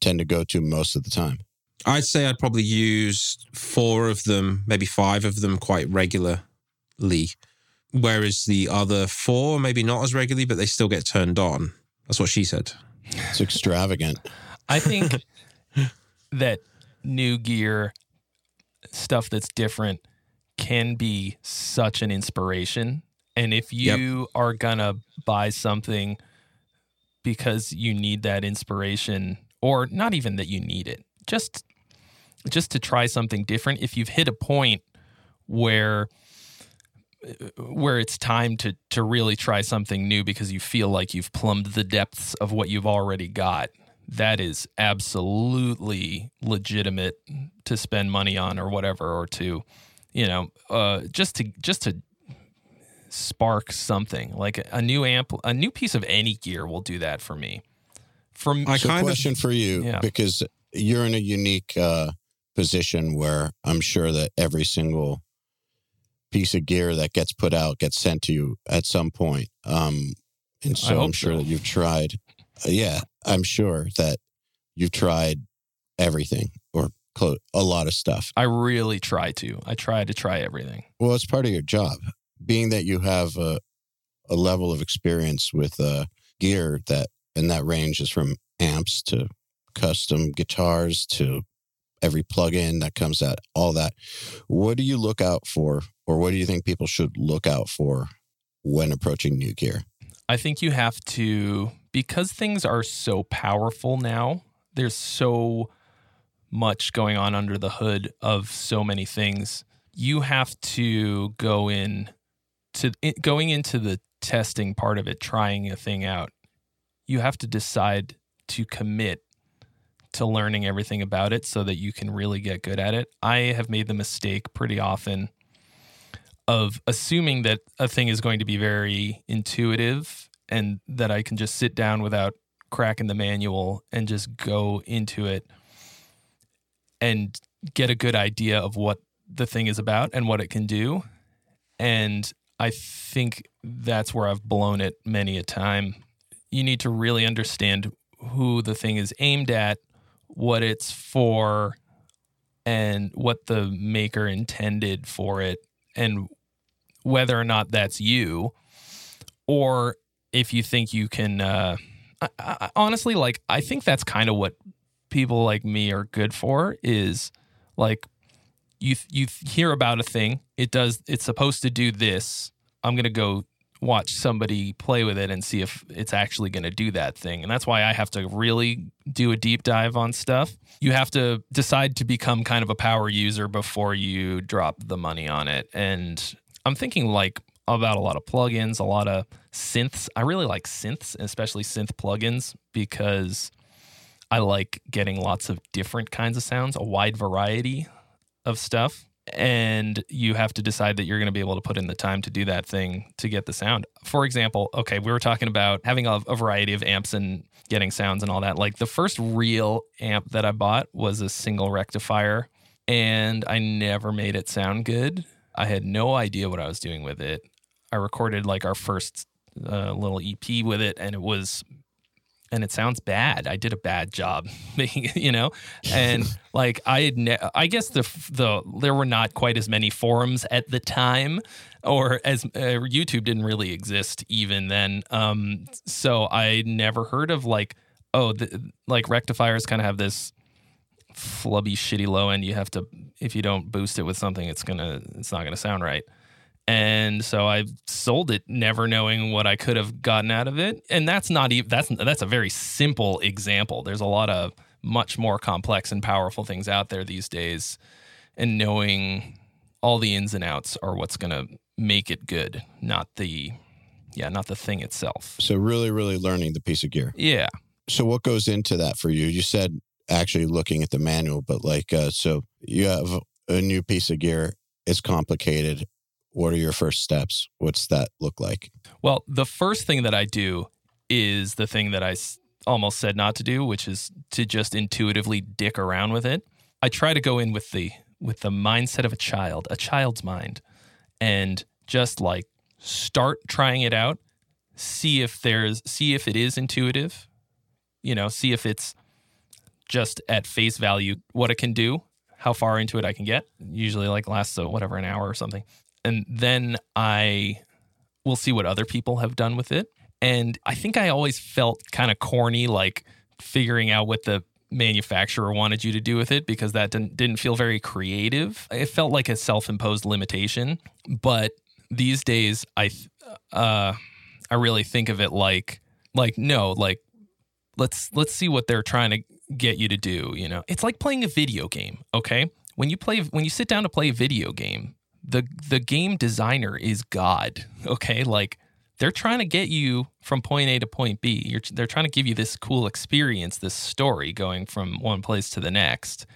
tend to go to most of the time? I'd say I'd probably use four of them, maybe five of them quite regularly. Whereas the other four, maybe not as regularly, but they still get turned on. That's what she said. It's extravagant. I think that new gear stuff that's different can be such an inspiration. And if you are gonna buy something because you need that inspiration, or not even that you need it, just just to try something different, if you've hit a point where where it's time to to really try something new because you feel like you've plumbed the depths of what you've already got that is absolutely legitimate to spend money on or whatever or to you know uh just to just to spark something like a new amp a new piece of any gear will do that for me from my So, kind of question for you, Yeah. because you're in a unique uh, position where I'm sure that every single piece of gear that gets put out gets sent to you at some point. Um, and so I'm sure so. that you've tried. uh, yeah, I'm sure that you've tried everything or a lot of stuff. i really try to i try to try everything Well, it's part of your job, being that you have a, a level of experience with uh, gear that, and that range is from amps to custom guitars to every plugin that comes out, all that. What do you look out for, or what do you think people should look out for when approaching new gear? I think you have to because things are so powerful now. There's so much going on under the hood of so many things. You have to go in to going into the testing part of it, trying a thing out. You have to decide to commit to learning everything about it so that you can really get good at it. I have made the mistake pretty often of assuming that a thing is going to be very intuitive and that I can just sit down without cracking the manual and just go into it and get a good idea of what the thing is about and what it can do. And I think that's where I've blown it many a time. You need to really understand who the thing is aimed at, what it's for, and what the maker intended for it, and whether or not that's you, or if you think you can. Uh, I, I, honestly, like I think that's kind of what people like me are good for. Is like you you hear about a thing, it does, it's supposed to do this. I'm gonna go watch somebody play with it and see if it's actually going to do that thing. And that's why I have to really do a deep dive on stuff. You have to decide to become kind of a power user before you drop the money on it. And I'm thinking like about a lot of plugins, a lot of synths. I really like synths, especially synth plugins, because I like getting lots of different kinds of sounds, a wide variety of stuff. And you have to decide that you're going to be able to put in the time to do that thing to get the sound. For example, okay, we were talking about having a, a variety of amps and getting sounds and all that. Like the first real amp that I bought was a single rectifier, and I never made it sound good. I had no idea what I was doing with it. I recorded like our first uh, little EP with it, and it was, and it sounds bad. I did a bad job, you know, and like I had, ne- I guess the the there were not quite as many forums at the time, or as uh, YouTube didn't really exist even then. Um, so I never heard of like, oh, the, like rectifiers kind of have this flubby, shitty low end. You have to if you don't boost it with something, it's gonna it's not gonna sound right. And so I sold it, never knowing what I could have gotten out of it. And that's not even that's that's a very simple example. There's a lot of much more complex and powerful things out there these days, and knowing all the ins and outs are what's going to make it good, not the yeah, not the thing itself. So really, really learning the piece of gear. Yeah. So what goes into that for you? You said actually looking at the manual, but like, uh, so you have a new piece of gear. It's complicated. What are your first steps? What's that look like? Well, the first thing that I do is the thing that I almost said not to do, which is to just intuitively dick around with it. I try to go in with the with the mindset of a child, a child's mind, and just like start trying it out, see if there's see if it is intuitive, you know, see if it's just at face value what it can do, how far into it I can get. Usually like lasts so whatever an hour or something. And then I will see what other people have done with it. And I think I always felt kind of corny, like figuring out what the manufacturer wanted you to do with it because that didn't, didn't feel very creative. It felt like a self imposed limitation. But these days, I, uh, I really think of it like, like, no, like, let's, let's see what they're trying to get you to do. You know, it's like playing a video game. Okay. When you play, when you sit down to play a video game, the, the game designer is God. Okay. Like, they're trying to get you from point A to point B. You're, they're trying to give you this cool experience, this story going from one place to the next,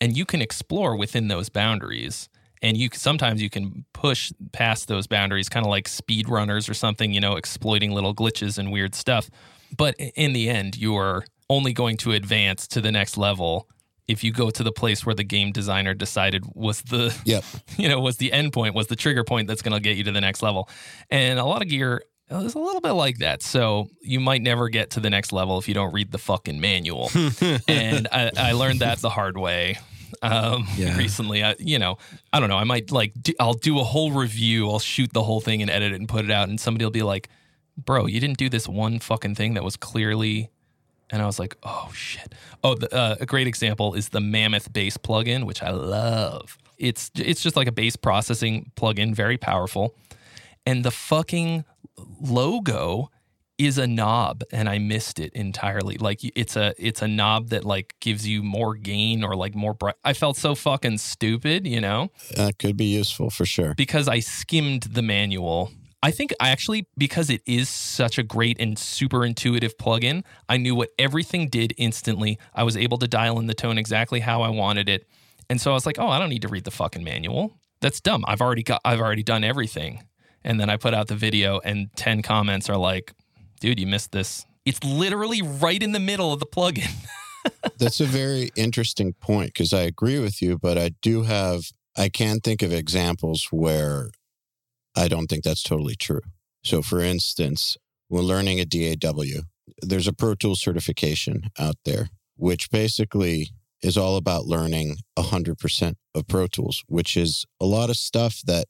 and you can explore within those boundaries. And you sometimes you can push past those boundaries, kind of like speedrunners or something, you know, exploiting little glitches and weird stuff. But in the end, you're only going to advance to the next level if you go to the place where the game designer decided was the Yep. you know was the end point was the trigger point that's going to get you to the next level. And a lot of gear is a little bit like that. So you might never get to the next level if you don't read the fucking manual. And I, I learned that the hard way um Yeah. recently. I, you know i don't know. I might like do, i'll do a whole review. I'll shoot the whole thing and edit it and put it out. And somebody will be like bro you didn't do this one fucking thing that was clearly and I was like, oh shit. Oh, the, uh, a great example is the Mammoth bass plugin, which I love. It's it's just like a bass processing plugin, very powerful. And the fucking logo is a knob, and I missed it entirely. Like it's a it's a knob that like gives you more gain or like more bright. I felt so fucking stupid, you know That could be useful for sure. because I skimmed the manual. I think I actually, because it is such a great and super intuitive plugin, I knew what everything did instantly. I was able to dial in the tone exactly how I wanted it. And so I was like, oh, I don't need to read the fucking manual. That's dumb. I've already got, I've already done everything. And then I put out the video, and 10 comments are like, dude, you missed this. It's literally right in the middle of the plugin. That's a very interesting point because I agree with you, but I do have, I can think of examples where I don't think that's totally true. So, for instance, when learning a DAW, there's a Pro Tools certification out there, which basically is all about learning 100% of Pro Tools, which is a lot of stuff that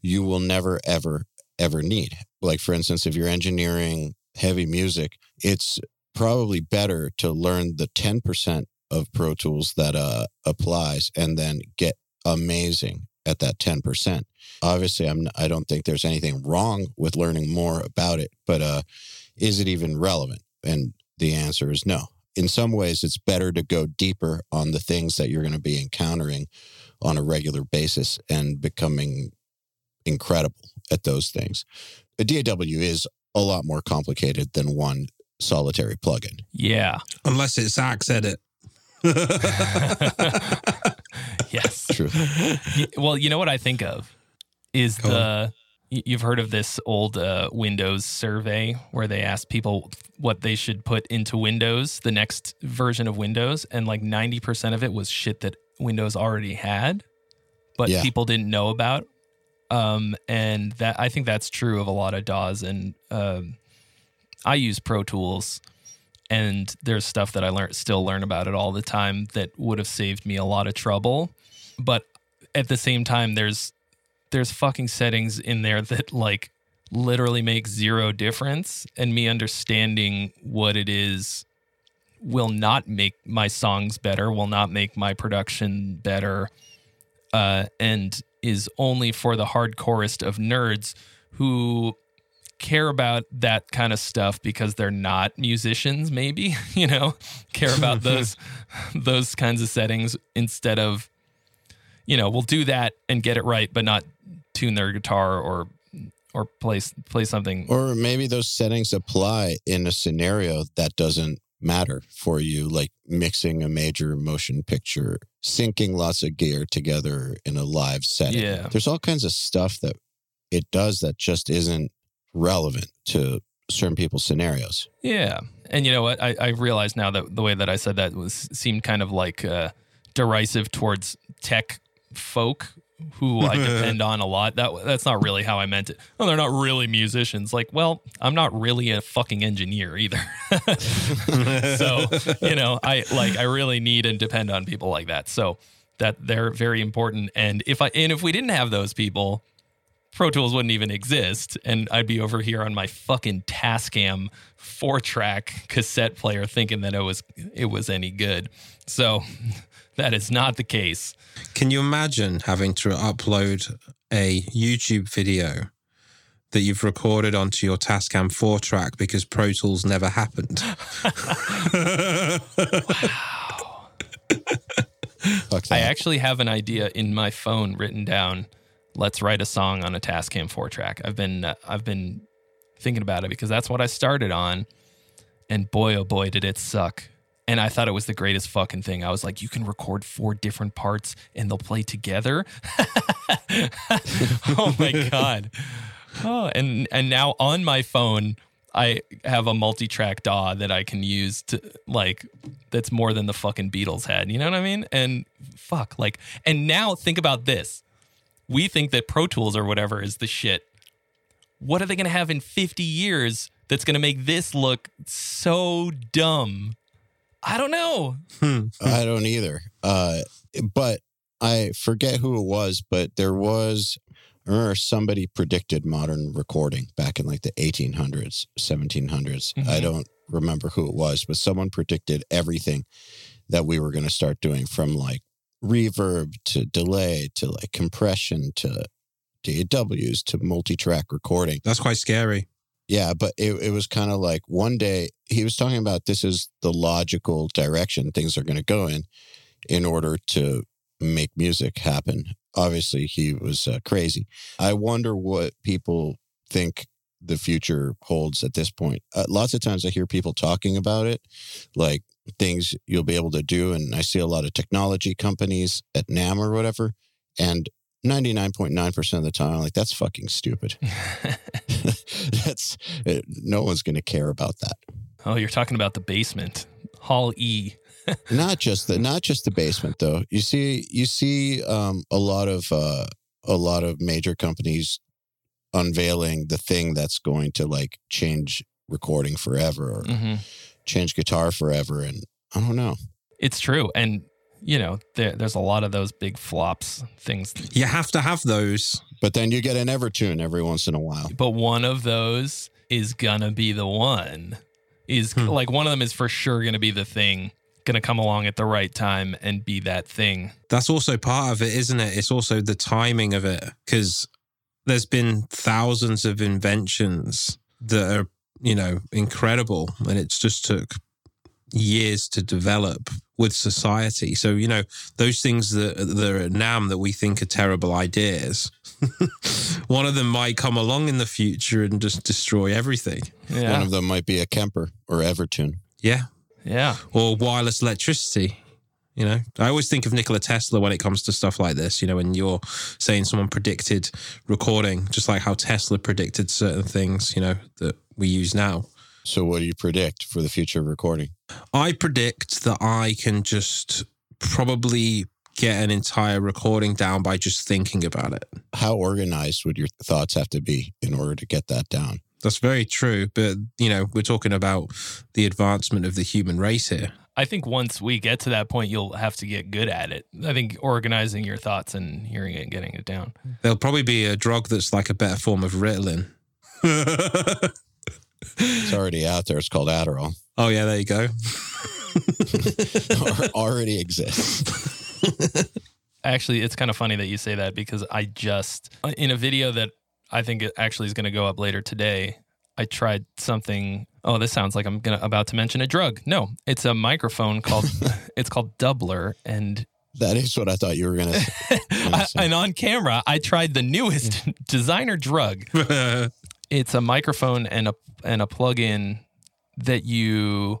you will never, ever, ever need. Like, for instance, if you're engineering heavy music, it's probably better to learn the 10% of Pro Tools that uh, applies and then get amazing at that 10%. Obviously, I'm I don't think there's anything wrong with learning more about it, but uh is it even relevant? And the answer is no. In some ways, it's better to go deeper on the things that you're going to be encountering on a regular basis and becoming incredible at those things. A DAW is a lot more complicated than one solitary plugin. yeah. Unless it's Axe Edit. yes. True. Well, you know what I think of is Go the y- you've heard of this old uh, Windows survey where they asked people what they should put into Windows, the next version of Windows, and like ninety percent of it was shit that Windows already had, but Yeah. people didn't know about. Um, and that I think that's true of a lot of DAWs, and um, I use Pro Tools. And there's stuff that I learn still learn about it all the time that would have saved me a lot of trouble. But at the same time, there's there's fucking settings in there that like literally make zero difference and me understanding what it is will not make my songs better will not make my production better uh, and is only for the hardcorest of nerds who care about that kind of stuff because they're not musicians maybe you know care about mm-hmm. those those kinds of settings instead of you know we'll do that and get it right but not tune their guitar or or play play something Or maybe those settings apply in a scenario that doesn't matter for you, like mixing a major motion picture, syncing lots of gear together in a live setting. Yeah. There's all kinds of stuff that it does that just isn't relevant to certain people's scenarios. Yeah, and you know what? I, I realize now that the way that I said that was seemed kind of like uh, derisive towards tech folk who I depend on a lot. That that's not really how I meant it. Oh, they're not really musicians. Like, well, I'm not really a fucking engineer either. so you know, I like I really need and depend on people like that. So that they're very important. And if I and if we didn't have those people, Pro Tools wouldn't even exist, and I'd be over here on my fucking Tascam four track cassette player thinking that it was it was any good. So that is not the case. Can you imagine having to upload a YouTube video that you've recorded onto your Tascam 4 track because Pro Tools never happened? Fuck I actually have an idea in my phone written down. Let's write a song on a Tascam four track. I've been uh, I've been thinking about it because that's what I started on, and boy oh boy did it suck. And I thought it was the greatest fucking thing. I was like, you can record four different parts and they'll play together. oh my god. Oh, and and now on my phone, I have a multi-track DAW that I can use to like that's more than the fucking Beatles had. You know what I mean? And fuck, like, and now think about this. We think that Pro Tools or whatever is the shit. What are they gonna have in 50 years that's gonna make this look so dumb? I don't know. I don't either. Uh, but I forget who it was, but there was, I remember somebody predicted modern recording back in like the 1800s, 1700s. I Mhm. don't remember who it was, but someone predicted everything that we were going to start doing from like reverb to delay to like compression to DAWs to multi track recording. That's quite scary. Yeah, but it, it was kind of like one day he was talking about this is the logical direction things are going to go in in order to make music happen. Obviously, he was uh, crazy. I wonder what people think the future holds at this point. Uh, lots of times I hear people talking about it, like things you'll be able to do. And I see a lot of technology companies at NAMM or whatever. And 99.9% of the time, I'm like, that's fucking stupid. that's uh, no one's going to care about that. Oh, you're talking about the basement. Hall E. Not just the not just the basement though. You see you see um, a lot of uh, a lot of major companies unveiling the thing that's going to like change recording forever or hmm change guitar forever and I don't know. It's true. And, you know, there, there's a lot of those big flops things. You have to have those. But then you get an Evertune every once in a while. But one of those is going to be the one. Is Hmm. like one of them is for sure going to be the thing, going to come along at the right time and be that thing. That's also part of it, isn't it? It's also the timing of it because there's been thousands of inventions that are, you know, incredible and it's just took years to develop with society. So, you know, those things that, that are at NAMM that we think are terrible ideas, one of them might come along in the future and just destroy everything. One of them might be a Kemper or Evertune. Yeah. Yeah. or wireless electricity. You know, I always think of Nikola Tesla when it comes to stuff like this. You know, when you're saying someone predicted recording, just like how Tesla predicted certain things, you know, that we use now. So what do you predict for the future of recording? I predict that I can just probably get an entire recording down by just thinking about it. How organized would your thoughts have to be in order to get that down? That's very true. But, you know, we're talking about the advancement of the human race here. I think once we get to that point, you'll have to get good at it. I think organizing your thoughts and hearing it and getting it down. There'll probably be a drug that's like a better form of Ritalin. It's already out there. It's called Adderall. oh, yeah, there you go. Already exists. actually, it's kind of funny that you say that because I just in a video that I think actually is going to go up later today. I tried something. Oh, this sounds like I'm gonna about to mention a drug. No, it's a microphone called. it's called Dubler, and That is what I thought you were going to say. I, and on camera, I tried the newest mm. designer drug. It's a microphone and a and a plug-in that you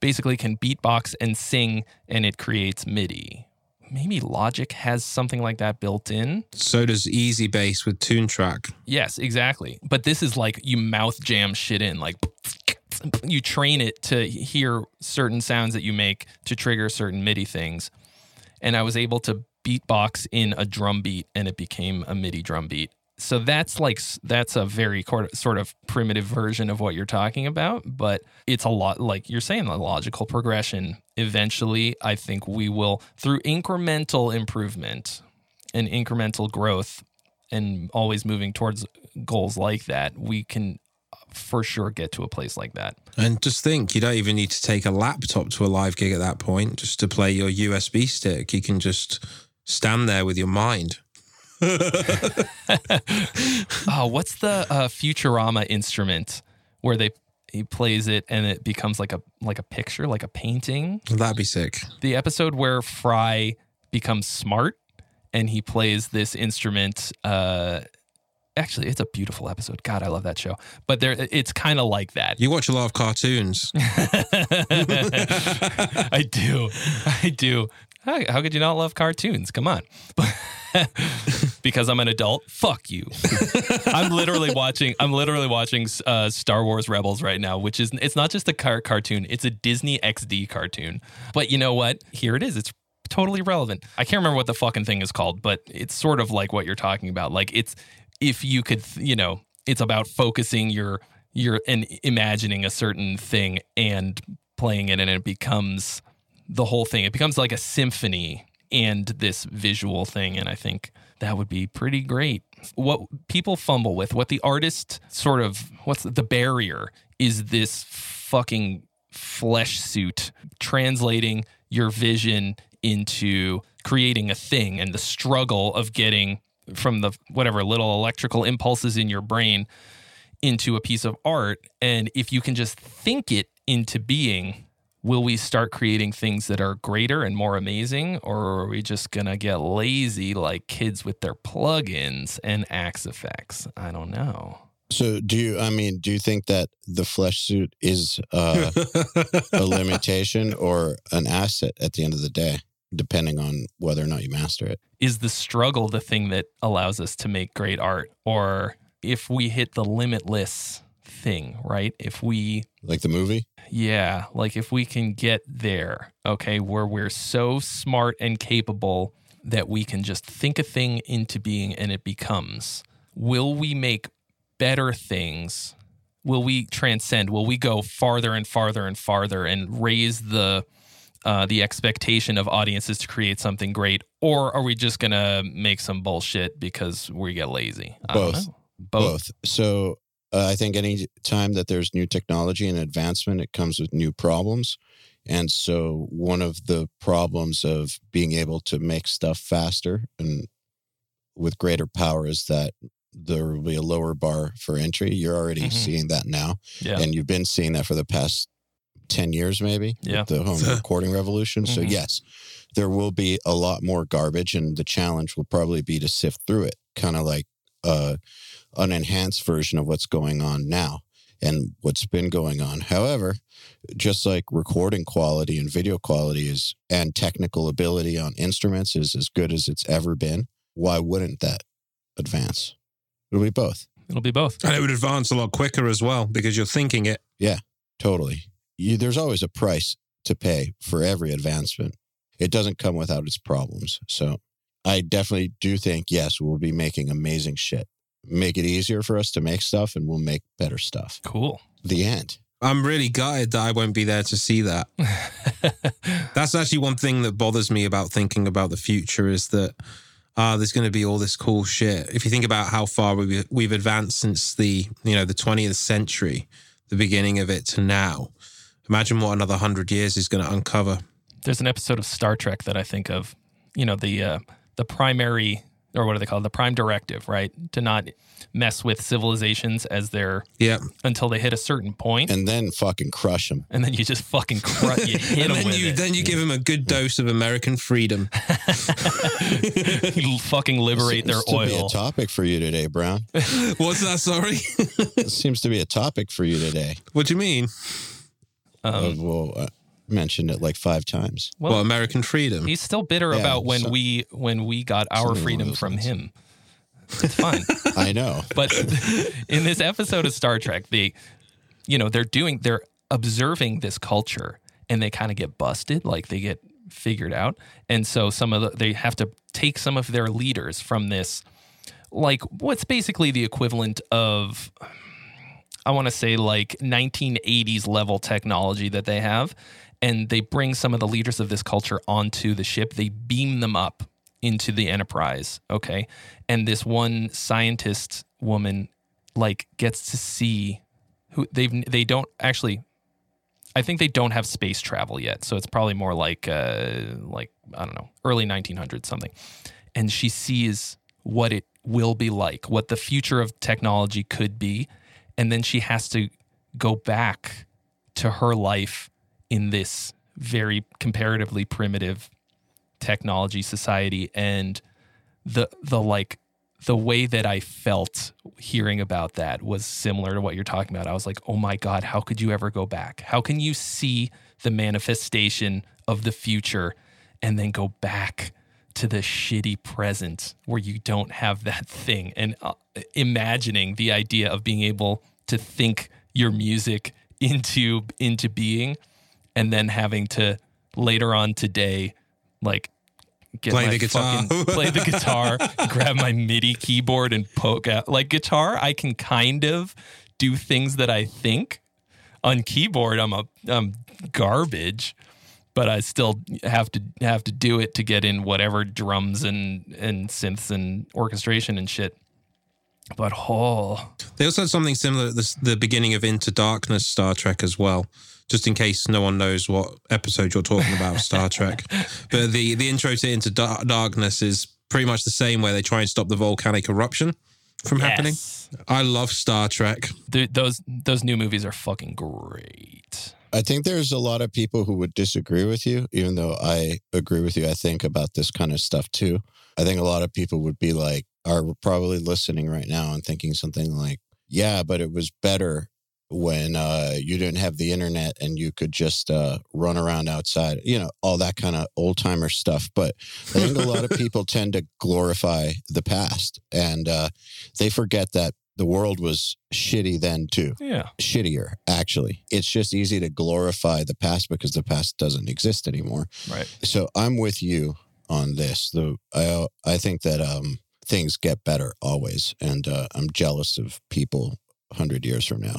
basically can beatbox and sing, and it creates MIDI. Maybe Logic has something like that built in. so does EZbass with Toontrack. Yes, exactly. But this is like you mouth jam shit in, like you train it to hear certain sounds that you make to trigger certain MIDI things. And I was able to beatbox in a drum beat and it became a MIDI drum beat. So that's like that's a very sort of primitive version of what you're talking about, but it's a lot like you're saying the logical progression. Eventually, I think we will through incremental improvement and incremental growth and always moving towards goals like that, we can uh, for sure get to a place like that. And just think, you don't even need to take a laptop to a live gig at that point just to play your USB stick. You can just stand there with your mind. Oh, what's the uh, Futurama instrument where they he plays it and it becomes like a like a picture, like a painting? That'd be sick. The episode where Fry becomes smart and he plays this instrument uh actually it's a beautiful episode. God, I love that show. But there it's kind of like that. You watch a lot of cartoons. I do. I do. How, how could you not love cartoons? Come on. because I'm an adult. Fuck you. I'm literally watching. I'm literally watching uh, Star Wars Rebels right now, which is it's not just a car- cartoon. It's a Disney XD cartoon. But you know what? Here it is. It's totally relevant. I can't remember what the fucking thing is called, but it's sort of like what you're talking about. Like it's if you could, you know, it's about focusing your your and imagining a certain thing and playing it, and it becomes the whole thing. It becomes like a symphony and this visual thing. And I think that would be pretty great. What people fumble with, what the artist sort of, what's the barrier is this fucking flesh suit translating your vision into creating a thing and the struggle of getting from the whatever little electrical impulses in your brain into a piece of art. And if you can just think it into being, will we start creating things that are greater and more amazing or are we just going to get lazy like kids with their plugins and Axe-Fxes i don't know So, do you? I mean, do you think that the flesh suit is uh, a limitation or an asset at the end of the day, depending on whether or not you master it? is the struggle the thing that allows us to make great art or if we hit the limitless thing right if we Like the movie? Yeah, like if we can get there, okay, where we're so smart and capable that we can just think a thing into being and it becomes, will we make better things? Will we transcend? Will we go farther and farther and farther and raise the uh, the expectation of audiences to create something great, or are we just gonna make some bullshit because we get lazy? I don't Both. know. Both. So, uh, I think any time that there's new technology and advancement, it comes with new problems. And so, one of the problems of being able to make stuff faster and with greater power is that there will be a lower bar for entry. You're already Mhm. seeing that now. Yeah. And you've been seeing that for the past 10 years, maybe, Yeah. with the home recording revolution. So, Mhm. yes, there will be a lot more garbage, and the challenge will probably be to sift through it, kind of like uh, an enhanced version of what's going on now and what's been going on. However, just like recording quality and video quality is, and technical ability on instruments is as good as it's ever been, why wouldn't that advance? It'll be both. It'll be both. and it would advance a lot quicker as well because you're thinking it. Yeah, totally. You, there's always a price to pay for every advancement. It doesn't come without its problems. So I definitely do think, yes, we'll be making amazing shit. Make it easier for us to make stuff and we'll make better stuff. Cool. The end. I'm really gutted that I won't be there to see that. That's actually one thing that bothers me about thinking about the future is that uh, there's going to be all this cool shit. If you think about how far we, we've advanced since the you know the 20th century, the beginning of it to now, imagine what another hundred years is going to uncover. There's an episode of Star Trek that I think of you know the uh, the primary or what do they call it? the prime directive, right? To not mess with civilizations as they're Yeah. until they hit a certain point, and, then fucking crush them. And then you just fucking crush you hit And them then you it. then you give them a good dose of American freedom. you fucking liberate their to be a oil. topic for you today, Browne. What's that? Sorry. it seems to be a topic for you today. what do you mean? Um, Uh, well, I mentioned it like five times. well, well, American freedom. he's still bitter Yeah, about when so- we when we got our freedom from lines. him. It's fine. I know. but in this episode of Star Trek, the you know, they're doing, they're observing this culture, and they kind of get busted, like they get figured out, and so some of the, they have to take some of their leaders from this, like what's basically the equivalent of, I want to say like 1980s level technology that they have, and they bring some of the leaders of this culture onto the ship. They beam them up into the Enterprise, okay? And this one scientist woman like gets to see who they've they don't actually I think they don't have space travel yet. So it's probably more like uh like I don't know, early 1900s something. And she sees what it will be like, what the future of technology could be, and then she has to go back to her life in this very comparatively primitive technology society and the the like the way that I felt hearing about that was similar to what you're talking about. I was like, "Oh my god, how could you ever go back? How can you see the manifestation of the future and then go back to the shitty present where you don't have that thing?" And uh, imagining the idea of being able to think your music into into being and then having to later on today like get Play the guitar. fucking- play the guitar, grab my MIDI keyboard and poke out. Like guitar, I can kind of do things that I think. On keyboard, I'm a I'm garbage, but I still have to have to do it to get in whatever drums and and synths and orchestration and shit. But oh, They also had something similar at the, the beginning of Into Darkness Star Trek as well. Just in case no one knows what episode you're talking about, Star Trek. But the, the intro to Into Dar- Darkness is pretty much the same where they try and stop the volcanic eruption from happening. yes. I love Star Trek. Th- those those new movies are fucking great. I think there's a lot of people who would disagree with you, even though I agree with you. I think about this kind of stuff too. I think a lot of people would be like, are probably listening right now and thinking something like, yeah, but it was better when uh, you didn't have the internet and you could just uh, run around outside, you know, all that kind of old timer stuff. But I think a lot of people tend to glorify the past and uh, they forget that the world was shitty then too Yeah. shittier actually it's just easy to glorify the past because the past doesn't exist anymore Right. so i'm with you on this the i i think that um things get better always and uh, i'm jealous of people 100 years from now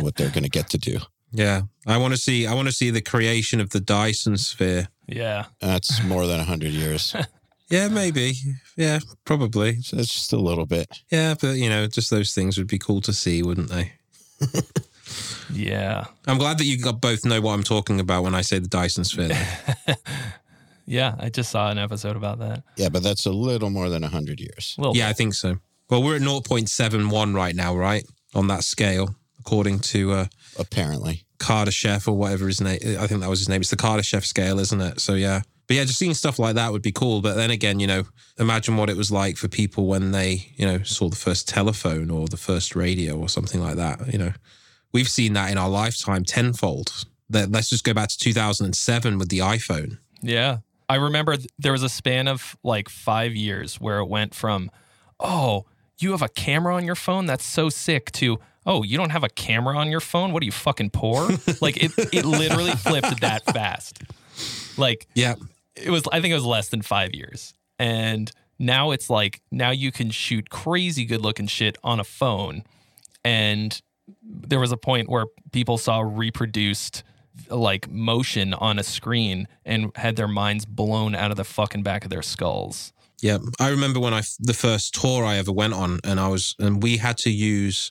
what they're going to get to do Yeah. I want to see I want to see the creation of the Dyson sphere. Yeah. that's more than 100 years Yeah, maybe. Yeah, probably. so it's just a little bit Yeah, but you know, just those things would be cool to see, wouldn't they? Yeah. I'm glad that you got both know what I'm talking about when I say the Dyson sphere. Yeah. I just saw an episode about that. yeah but that's a little more than 100 years A little yeah, I think so. Well, we're at 0.71 right now, right? On that scale, according to uh, apparently Kardashev or whatever his name. I think that was his name. It's the Kardashev scale, isn't it? So yeah. But yeah, just seeing stuff like that would be cool. But then again, you know, imagine what it was like for people when they, you know, saw the first telephone or the first radio or something like that. You know, we've seen that in our lifetime tenfold. Let's just go back to 2007 with the iPhone. Yeah. I remember th- there was a span of like five years where it went from, oh, you have a camera on your phone? That's so sick, to, oh, you don't have a camera on your phone? What are you fucking poor? like it, it literally flipped that fast. Like Yeah, it was, I think it was less than five years. And now it's like, now you can shoot crazy good looking shit on a phone. And there was a point where people saw reproduced like motion on a screen and had their minds blown out of the fucking back of their skulls. Yeah, I remember when I the first tour I ever went on, and I was and we had to use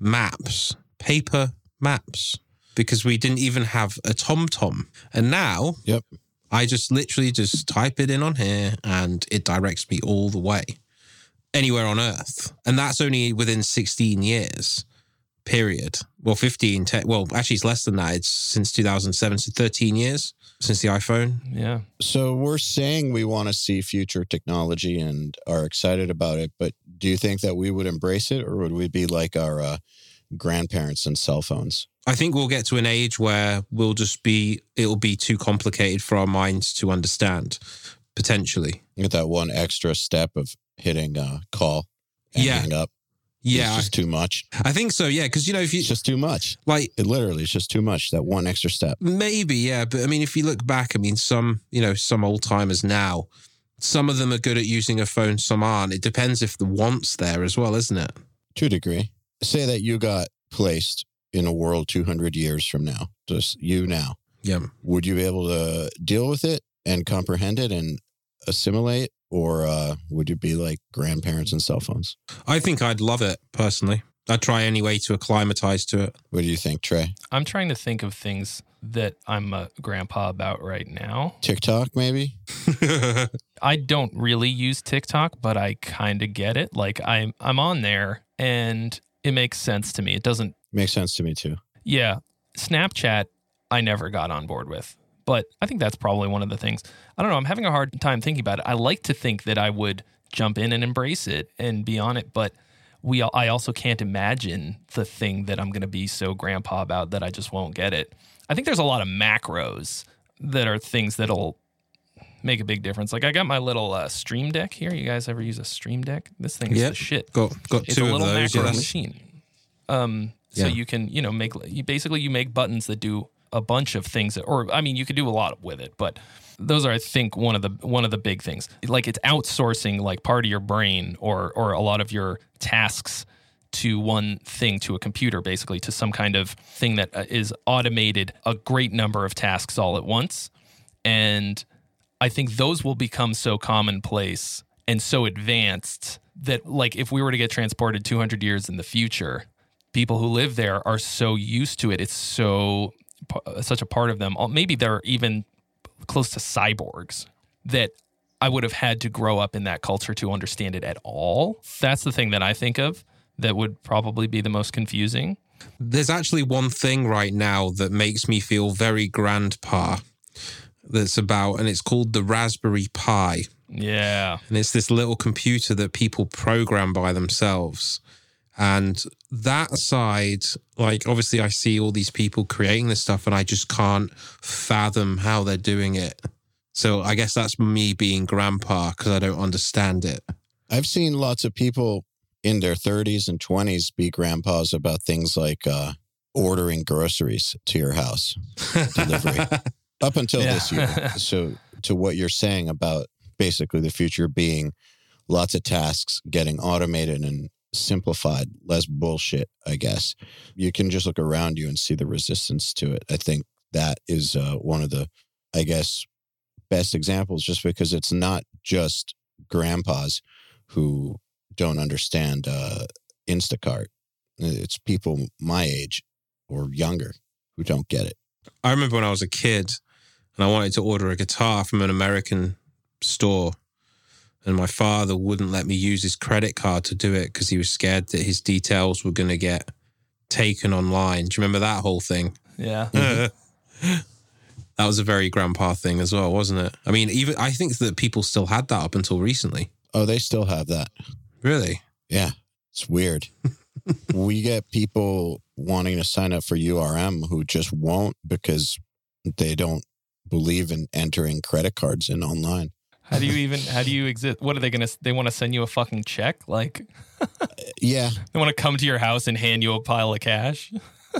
maps, paper maps, because we didn't even have a TomTom. And now, Yep. I just literally just type it in on here and it directs me all the way anywhere on earth. And that's only within 16 years, period. Well, 15, te- well, actually, it's less than that. It's since 2007, so 13 years since the iPhone. Yeah. So we're saying we want to see future technology and are excited about it, but do you think that we would embrace it or would we be like our uh, grandparents and cell phones? I think we'll get to an age where we'll just be, it'll be too complicated for our minds to understand, potentially. Get that one extra step of hitting uh, call and Yeah. hang up. Yeah, It's just too much. I think so. Yeah. Cause, you know, if you It's just too much. like, It literally it's just too much. That one extra step. Maybe, yeah. But I mean, if you look back, I mean, some, you know, some old timers now, some of them are good at using a phone, some aren't. It depends if the want's there as well, isn't it? To a degree. Say that you got placed in a world 200 years from now, just you now. Yeah. Would you be able to deal with it and comprehend it and assimilate? Or uh, would you be like grandparents and cell phones? I think I'd love it personally. I'd try any way to acclimatize to it. What do you think, Trey? I'm trying to think of things that I'm a grandpa about right now. TikTok, maybe? I don't really use TikTok, but I kind of get it. Like I'm I'm on there and it makes sense to me. It doesn't Makes sense to me too. Yeah. Snapchat, I never got on board with. But I think that's probably one of the things. I don't know. I'm having a hard time thinking about it. I like to think that I would jump in and embrace it and be on it. But we, I also can't imagine the thing that I'm going to be so grandpa about that I just won't get it. I think there's a lot of macros that are things that'll make a big difference. Like I got my little uh, Stream Deck here. You guys ever use a Stream Deck? This thing is Yep. the shit got got it's two a of little those. macro yeah, machine. Um, so Yeah. you can you know make you basically you make buttons that do a bunch of things, or I mean you could do a lot with it, but those are I think one of the one of the big things. Like it's outsourcing like part of your brain or or a lot of your tasks to one thing to a computer basically to some kind of thing that uh, automated a great number of tasks all at once and I think those will become so commonplace and so advanced that, like, if we were to get transported 200 years in the future, people who live there are so used to it. It's so such a part of them. Uh, Maybe they're even close to cyborgs that I would have had to grow up in that culture to understand it at all. That's the thing that I think of that would probably be the most confusing. There's actually one thing right now that makes me feel very grandpa. That's about, and it's called the Raspberry Pi. Yeah. and it's this little computer that people program by themselves. And that side, like obviously, I see all these people creating this stuff, and I just can't fathom how they're doing it. So I guess that's me being grandpa because I don't understand it. I've seen lots of people in their 30s and 20s be grandpas about things like uh, ordering groceries to your house Delivery. up until Yeah. this year. So, to what you're saying about basically the future being lots of tasks getting automated and simplified, less bullshit, I guess. You can just look around you and see the resistance to it. I think that is uh, one of the, I guess, best examples just because it's not just grandpas who don't understand uh, Instacart. It's people my age or younger who don't get it. I remember when I was a kid and I wanted to order a guitar from an American store. And my father wouldn't let me use his credit card to do it because he was scared that his details were going to get taken online. Do you remember that whole thing? Yeah. that was a very grandpa thing as well, wasn't it? I mean, even I think that people still had that up until recently. Oh, they still have that. Really? Yeah, it's weird. we get people wanting to sign up for URM who just won't because they don't believe in entering credit cards in online. How do you even? How do you exist? What are they gonna? They want to send you a fucking check? Like Yeah, they want to come to your house and hand you a pile of cash?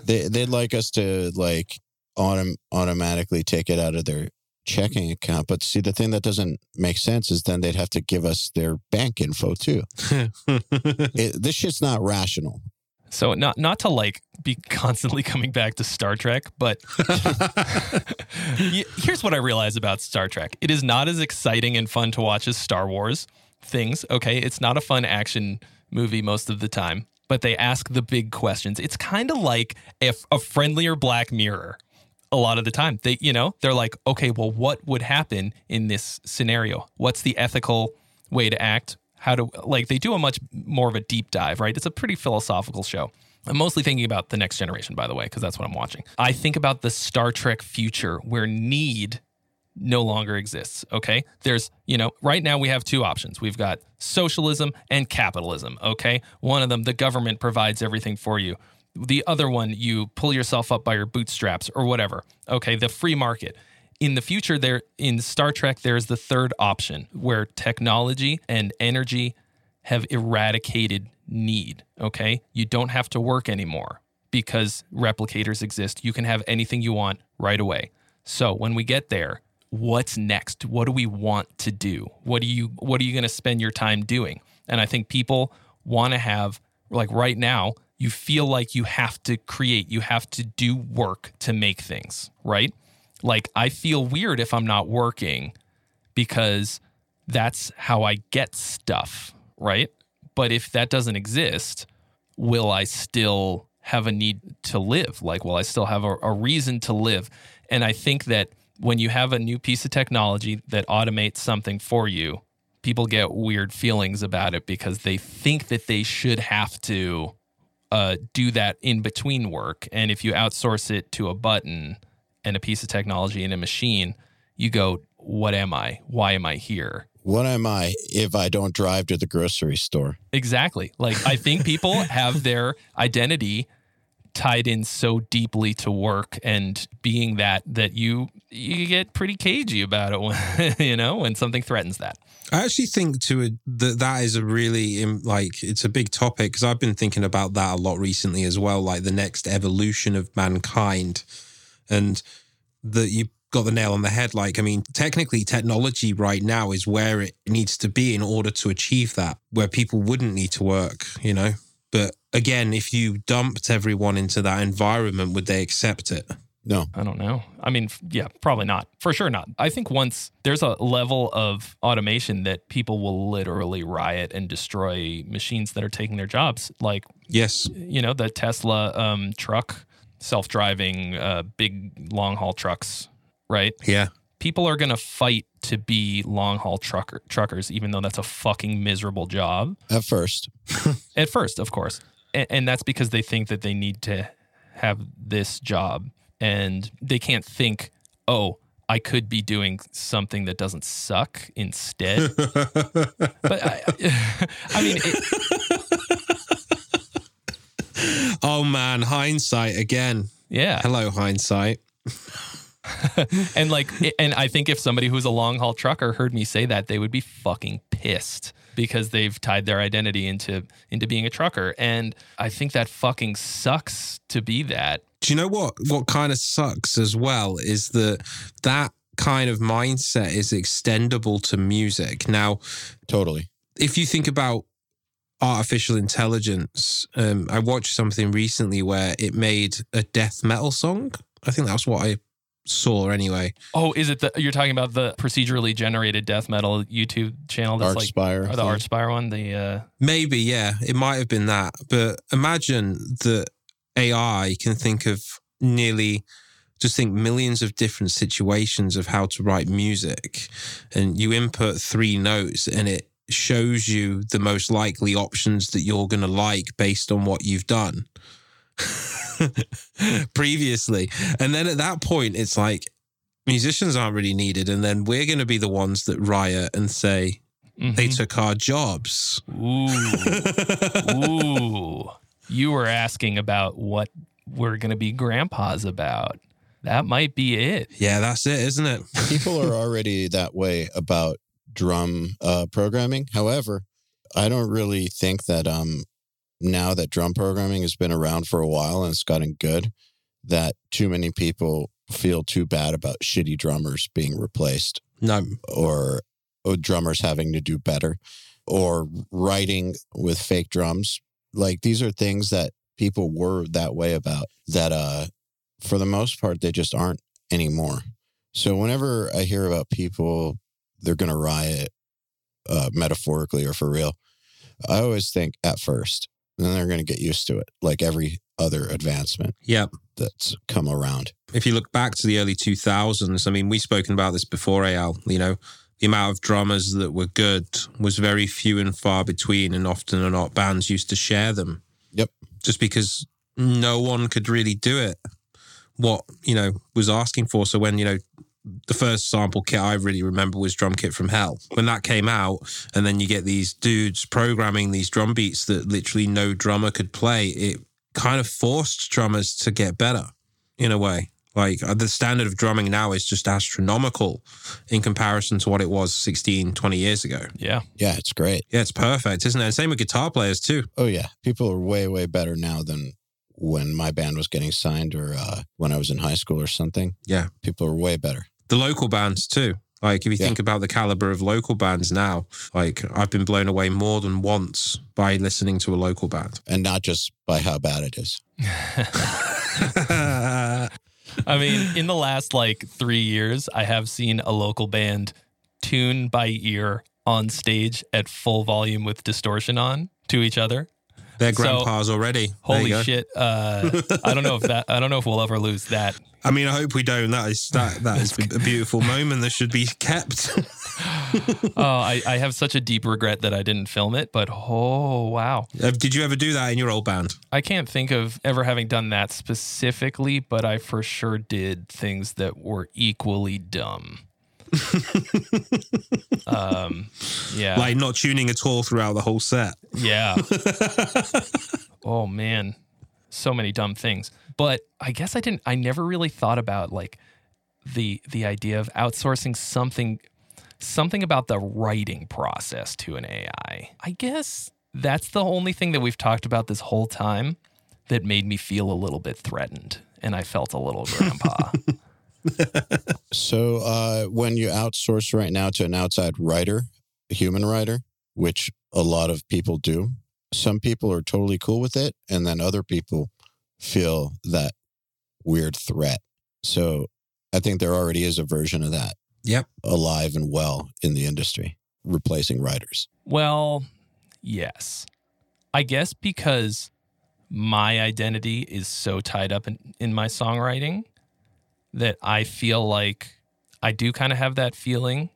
they they'd like us to like autom- automatically take it out of their checking account. But see, the thing that doesn't make sense is then they'd have to give us their bank info too. It, this shit's not rational. So not not to like be constantly coming back to Star Trek, but here's what I realize about Star Trek: it is not as exciting and fun to watch as Star Wars things. Okay, it's not a fun action movie most of the time, but they ask the big questions. It's kind of like if a friendlier Black Mirror. a lot of the time. They, you know, they're like, okay, well, what would happen in this scenario? What's the ethical way to act? How to, like, they do a much more of a deep dive, right? It's a pretty philosophical show. I'm mostly thinking about the next generation, by the way, because that's what I'm watching. I think about the Star Trek future where need no longer exists. Okay. There's, you know, right now we have two options. We've got socialism and capitalism. Okay. One of them, the government provides everything for you. The other one, you pull yourself up by your bootstraps or whatever. Okay. The free market. In the future, there in Star Trek, there's the third option where technology and energy have eradicated need. Okay. You don't have to work anymore because replicators exist. You can have anything you want right away. So when we get there, what's next? What do we want to do? What do you what are you going to spend your time doing? And I think people want to have like right now, you feel like you have to create, you have to do work to make things, right? Like I feel weird if I'm not working because that's how I get stuff, right? But if that doesn't exist, will I still have a need to live? Like, will I still have a, a reason to live? And I think that when you have a new piece of technology that automates something for you, people get weird feelings about it because they think that they should have to uh, do that in between work. And if you outsource it to a button and a piece of technology and a machine, you go, What am I? Why am I here? What am I if I don't drive to the grocery store? Exactly. Like, I think people have their identity tied in so deeply to work and being that that you you get pretty cagey about it when you know when something threatens that I actually think to a, that that is a really im- like it's a big topic because I've been thinking about that a lot recently as well, like the next evolution of mankind, and that you got the nail on the head. Like, I mean, technically, technology right now is where it needs to be in order to achieve that, where people wouldn't need to work, you know. But again, if you dumped everyone into that environment, would they accept it? No. I don't know. I mean, yeah, probably not. For sure not. I think once there's a level of automation that people will literally riot and destroy machines that are taking their jobs. Like, Yes. you know, the Tesla um, truck, self driving, uh, big long haul trucks, right? Yeah. People are going to fight to be long haul trucker, truckers, even though that's a fucking miserable job. At first, At first, of course. And, and that's because they think that they need to have this job and they can't think, oh, I could be doing something that doesn't suck instead. but I, I mean, it, oh man, hindsight again. yeah. Hello, hindsight. and like, and I think if somebody who's a long haul trucker heard me say that, they would be fucking pissed because they've tied their identity into into being a trucker. And I think that fucking sucks to be that. Do you know what? What kind of sucks as well is that that kind of mindset is extendable to music. Now, totally. if you think about artificial intelligence, um, I watched something recently where it made a death metal song. I think that's what I saw anyway. Oh, is it the you're talking about the procedurally generated death metal YouTube channel that's like or the Archspire one? The uh, Maybe, yeah, it might have been that. But imagine that AI can think of nearly just think millions of different situations of how to write music. And you input three notes and it shows you the most likely options that you're going to like based on what you've done previously. And then at that point, it's like musicians aren't really needed. And then we're going to be the ones that riot and say, they mhm. took our jobs. Ooh, ooh. You were asking about what we're gonna be grandpas about. That might be it. Yeah, that's it, isn't it? People are already that way about drum uh, programming. However, I don't really think that um, now that drum programming has been around for a while and it's gotten good, that too many people feel too bad about shitty drummers being replaced No. or, or drummers having to do better or writing with fake drums. Like these are things that people were that way about that uh for the most part they just aren't anymore. So whenever I hear about people they're going to riot uh metaphorically or for real, I always think at first then they're going to get used to it like every other advancement Yep. that's come around. if you look back to the early 2000s, I mean, we've spoken about this before, Al, you know, the amount of drummers that were good was very few and far between, and often or not, bands used to share them. Yep. Just because no one could really do it, what, you know, was asking for. So when, you know, the first sample kit I really remember was Drum Kit from Hell. When that came out, and then you get these dudes programming these drum beats that literally no drummer could play, it kind of forced drummers to get better in a way. Like uh, the standard of drumming now is just astronomical in comparison to what it was 16, 20 years ago. Yeah. Yeah, it's great. Yeah, it's perfect, isn't it? And same with guitar players too. Oh yeah, people are way way better now than when my band was getting signed or uh, when I was in high school or something. Yeah. people are way better. The local bands too. Like if you Yeah. think about the caliber of local bands now, like I've been blown away more than once by listening to a local band. and not just by how bad it is. I mean, in the last like three years, I have seen a local band tune by ear on stage at full volume with distortion on to each other. They're So- grandpas already. Holy shit! Uh, I don't know if that. I don't know if we'll ever lose that. I mean, I hope we don't. That is that that is a beautiful moment that should be kept. Oh, I, I have such a deep regret that I didn't film it. But oh wow, Uh, Did you ever do that in your old band? I can't think of ever having done that specifically, but I for sure did things that were equally dumb. um, yeah, Like not tuning at all throughout the whole set. Yeah. oh man, so many dumb things. But I guess I didn't. I never really thought about like the the idea of outsourcing something something about the writing process to an AI. I guess that's the only thing that we've talked about this whole time that made me feel a little bit threatened, and I felt a little grandpa. So uh, when you outsource right now to an outside writer, a human writer, which a lot of people do, some people are totally cool with it, and then other people feel that weird threat. So I think there already is a version of that Yep. alive and well in the industry, replacing writers. Well, yes. I guess because my identity is so tied up in, in my songwriting that I feel like I do kind of have that feeling,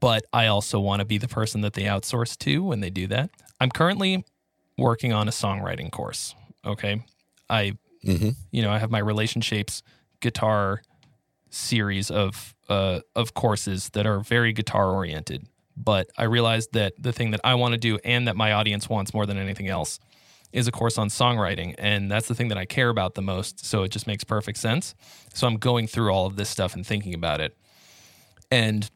but I also want to be the person that they outsource to when they do that. I'm currently working on a songwriting course. Okay. I hmm you know, I have my relationships guitar series of uh, of courses that are very guitar oriented. But I realized that the thing that I want to do and that my audience wants more than anything else is a course on songwriting, and that's the thing that I care about the most. So it just makes perfect sense. So I'm going through all of this stuff and thinking about it, and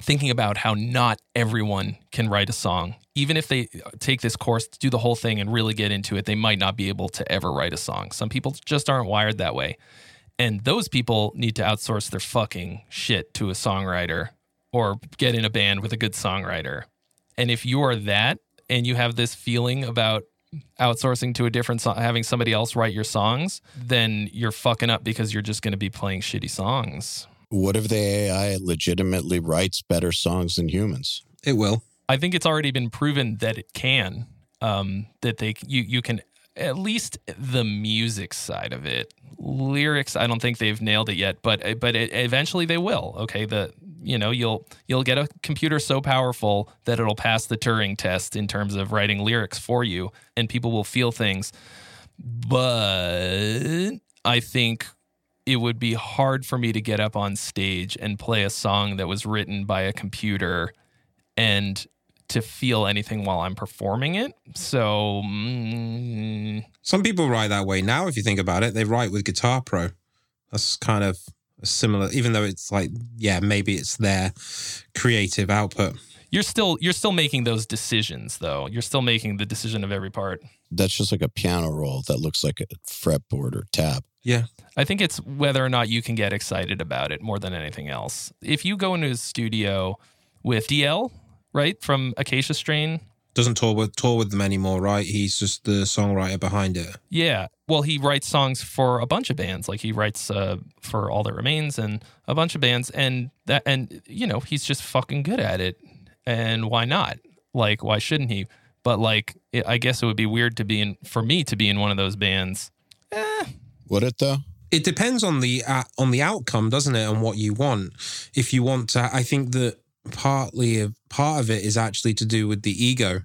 thinking about how not everyone can write a song. Even if they uh, take this course, do the whole thing, and really get into it, they might not be able to ever write a song. Some people just aren't wired that way. And those people need to outsource their fucking shit to a songwriter or get in a band with a good songwriter. And if you are that and you have this feeling about outsourcing to a different song, having somebody else write your songs, then you're fucking up because you're just going to be playing shitty songs. What if the AI legitimately writes better songs than humans? It will. I think it's already been proven that it can. Um, that they you you can at least the music side of it. Lyrics, I don't think they've nailed it yet, but but it, eventually they will. Okay, the you know you'll you'll get a computer so powerful that it'll pass the Turing test in terms of writing lyrics for you, and people will feel things. But I think it would be hard for me to get up on stage and play a song that was written by a computer and to feel anything while I'm performing it. So, mm, Some people write that way now. If you think about it, they write with Guitar Pro. That's kind of similar, even though it's like, yeah, maybe it's their creative output. you're still you're still making those decisions though. You're still making the decision of every part. That's just like a piano roll that looks like a fretboard or tab. Yeah. I think it's whether or not you can get excited about it more than anything else. If you go into a studio with DL, right, from Acacia Strain, Doesn't tour with tour with them anymore, right? He's just the songwriter behind it. Yeah. Well, he writes songs for a bunch of bands. Like he writes uh, for All That Remains and a bunch of bands, and that, and you know, he's just fucking good at it. And why not? Like, why shouldn't he? But like, it, I guess it would be weird to be in for me to be in one of those bands Would it though? It depends on the uh, on the outcome, doesn't it, and what you want. If you want to, I think that partly of, part of it is actually to do with the ego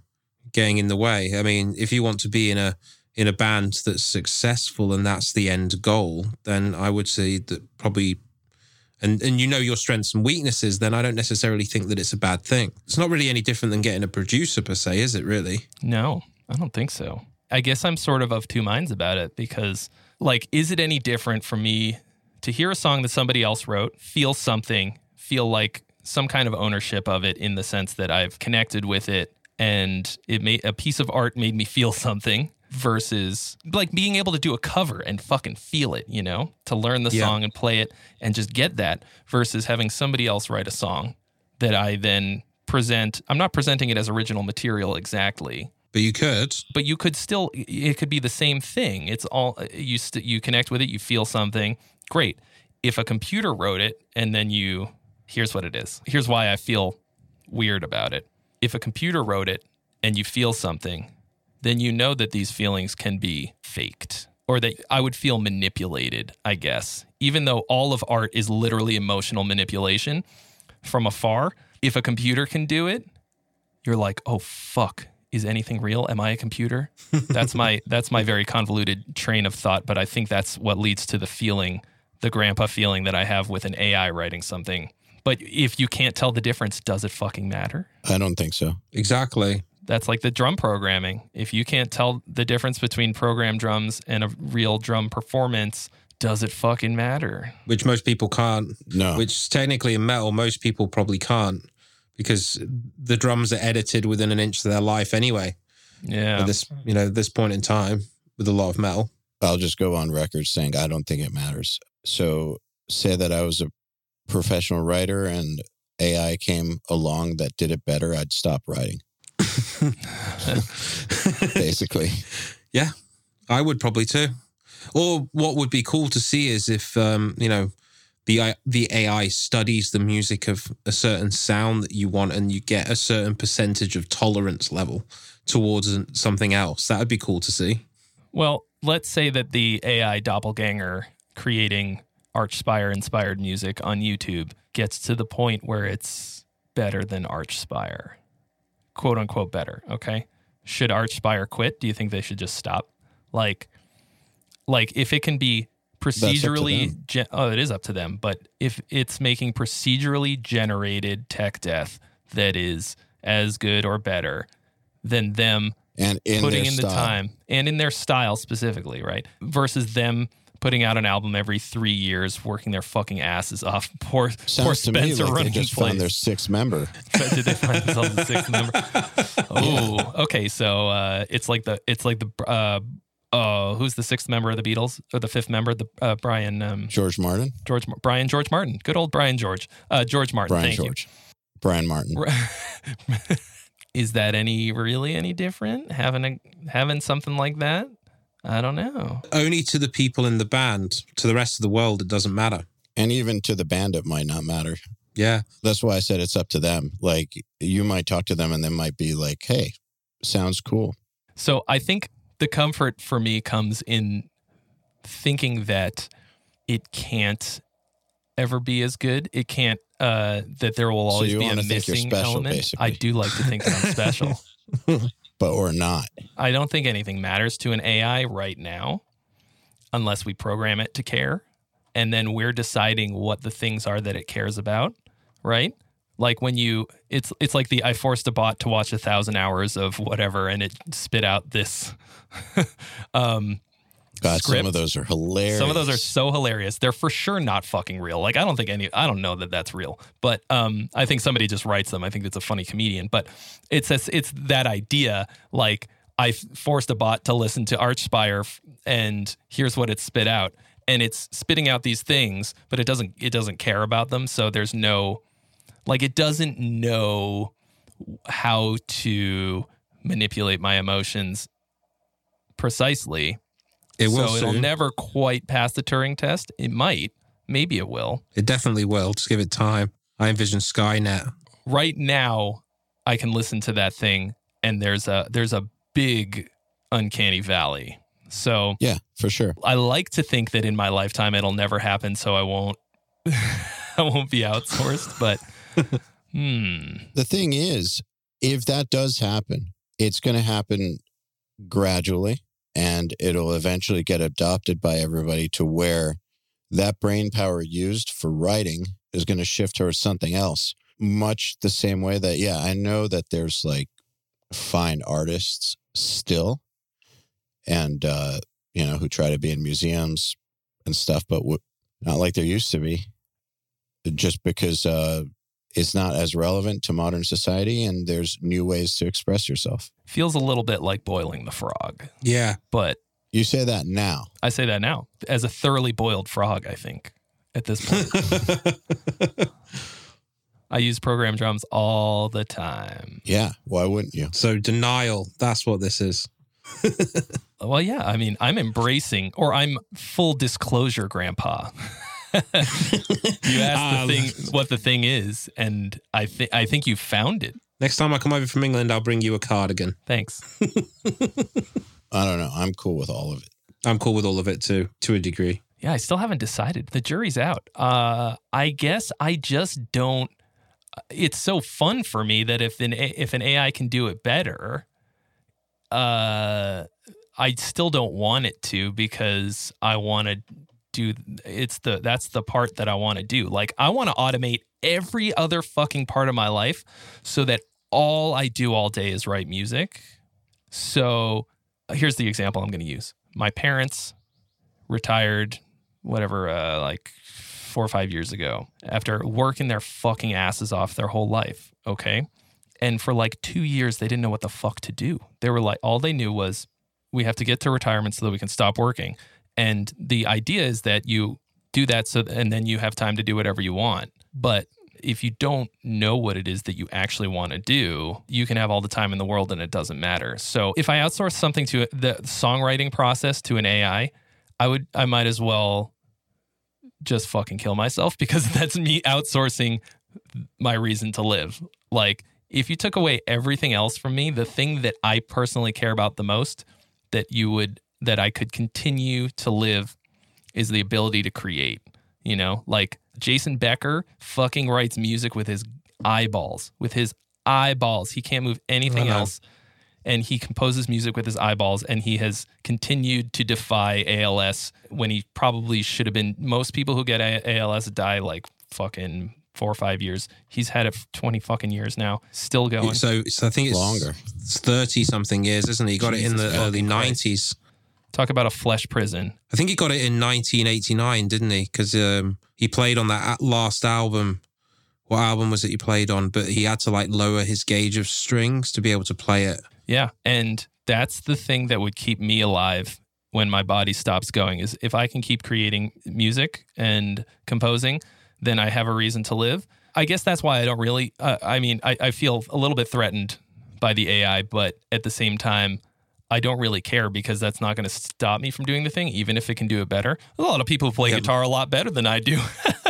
getting in the way. I mean, if you want to be in a in a band that's successful and that's the end goal, then I would say that probably and and you know your strengths and weaknesses, then I don't necessarily think that it's a bad thing. It's not really any different than getting a producer per se, is it really? No, I don't think so. I guess I'm sort of of two minds about it because, like, is it any different for me to hear a song that somebody else wrote, feel something, feel like some kind of ownership of it in the sense that I've connected with it and it made a piece of art made me feel something versus like being able to do a cover and fucking feel it, you know, to learn the Yeah. song and play it and just get that versus having somebody else write a song that I then present. I'm not presenting it as original material exactly, But you could. but you could still it could be the same thing it's all you st- you connect with it you feel something great if a computer wrote it and then you here's what it is here's why i feel weird about it if a computer wrote it and you feel something then you know that these feelings can be faked or that i would feel manipulated i guess even though all of art is literally emotional manipulation from afar if a computer can do it you're like, oh fuck, is anything real? Am I a computer? That's my that's my very convoluted train of thought, but I think that's what leads to the feeling, the grandpa feeling that I have with an AI writing something. But if you can't tell the difference, does it fucking matter? I don't think so. Exactly. That's like the drum programming. If you can't tell the difference between program drums and a real drum performance, does it fucking matter? Which most people can't. No. Which technically in metal, most people probably can't because the drums are edited within an inch of their life anyway. Yeah. At this, you know, this point in time with a lot of metal. I'll just go on record saying I don't think it matters. So say that I was a professional writer and AI came along that did it better, I'd stop writing. Basically. Yeah. I would probably too. Or what would be cool to see is if um, you know the the AI studies the music of a certain sound that you want, and you get a certain percentage of tolerance level towards something else. That would be cool to see. Well, let's say that the AI doppelganger creating Archspire inspired music on YouTube gets to the point where it's better than Archspire. Quote unquote better, okay? Should Archspire quit? Do you think they should just stop? Like like if it can be procedurally gen- oh it is up to them, but if it's making procedurally generated tech death that is as good or better than them And in putting in style. the time and in their style specifically, right? Versus them putting out an album every three years, working their fucking asses off. Poor, poor Sounds to me Spencer like running in just found their sixth member. Did they find themselves a sixth member? Oh, okay. So uh, it's like the it's like the uh, uh, who's the sixth member of the Beatles or the fifth member? The uh, Brian um, George Martin, George Brian George Martin. Good old Brian George. Uh, George Martin. Brian thank you. George, Brian Martin. Is that any really any different having a having something like that? I don't know. Only to the people in the band. To the rest of the world, it doesn't matter. And even to the band, it might not matter. Yeah, That's why I said it's up to them. Like you might talk to them and they might be like, hey, sounds cool. So I think the comfort for me comes in thinking that it can't ever be as good. It can't uh that there will always you be a wanna think you're missing element. basically. I do like to think that I'm special. But or not. I don't think anything matters to an AI right now unless we program it to care. And then we're deciding what the things are that it cares about, right? Like when you it's it's like the I forced a bot to watch a thousand hours of whatever and it spit out this um God, some of those are hilarious. some of those are so hilarious. They're for sure not fucking real. Like I don't think any I don't know that that's real. But um I think somebody just writes them. I think it's a funny comedian, but it's it's, it's that idea like I forced a bot to listen to Archspire and here's what it spit out and it's spitting out these things, but it doesn't it doesn't care about them, so there's no like it doesn't know how to manipulate my emotions precisely it will. so it'll soon. never quite pass the Turing test. It might. Maybe it will. It definitely will. Just give it time. I envision Skynet. Right now, I can listen to that thing, and there's a there's a big uncanny valley. So Yeah, for sure. I like to think that in my lifetime it'll never happen, so I won't I won't be outsourced. But hmm, The thing is, if that does happen, it's going to happen gradually and it'll eventually get adopted by everybody to where that brain power used for writing is going to shift towards something else. Much the same way that, yeah, I know that there's like fine artists still and, uh, you know, who try to be in museums and stuff, but w- not like there used to be just because, uh, it's not as relevant to modern society and there's new ways to express yourself. feels a little bit like boiling the frog. Yeah. But You say that now. I say that now as a thoroughly boiled frog. I think at this point I use program drums all the time. Yeah. Why wouldn't you? so denial, that's what this is. Well, yeah. I mean, I'm embracing, or I'm full disclosure, Grandpa. You asked Ah, the thing, what the thing is, and I think I think you found it. Next time I come over from England, I'll bring you a cardigan. Thanks. I don't know. I'm cool with all of it. I'm cool with all of it too, to a degree. Yeah, I still haven't decided. The jury's out. Uh, I guess I just don't. It's so fun for me that if an if an AI can do it better, uh, I still don't want it to because I want to do. It's the that's the part that I want to do. Like I want to automate every other fucking part of my life so that all I do all day is write music. So here's the example I'm going to use. My parents retired whatever uh, like four or five years ago after working their fucking asses off their whole life okay and for like two years they didn't know what the fuck to do they were like all they knew was we have to get to retirement so that we can stop working and the idea is that you do that so and then you have time to do whatever you want but if you don't know what it is that you actually want to do, you can have all the time in the world and it doesn't matter. So if I outsource something to the songwriting process to an AI, I would I might as well just fucking kill myself because that's me outsourcing my reason to live. Like if you took away everything else from me, the thing that I personally care about the most that you would that I could continue to live is the ability to create. You know, like Jason Becker fucking writes music with his eyeballs, with his eyeballs. He can't move anything I know. else. And he composes music with his eyeballs, and he has continued to defy ALS when he probably should have been. Most people who get A- ALS die like fucking four or five years. He's had it for 20 fucking years now, still going. So, so I think it's Longer. It's thirty something years, isn't it? He got it in the Jesus early Christ. nineties. Talk about a flesh prison. I think he got it in 1989, didn't he? Because um, he played on that last album. What album was it he played on? But he had to like lower his gauge of strings to be able to play it. Yeah. And that's the thing that would keep me alive when my body stops going is if I can keep creating music and composing, then I have a reason to live. I guess that's why I don't really, uh, I mean, I, I feel a little bit threatened by the AI, but at the same time, I don't really care because that's not going to stop me from doing the thing, even if it can do it better. A lot of people play Yeah. guitar a lot better than I do,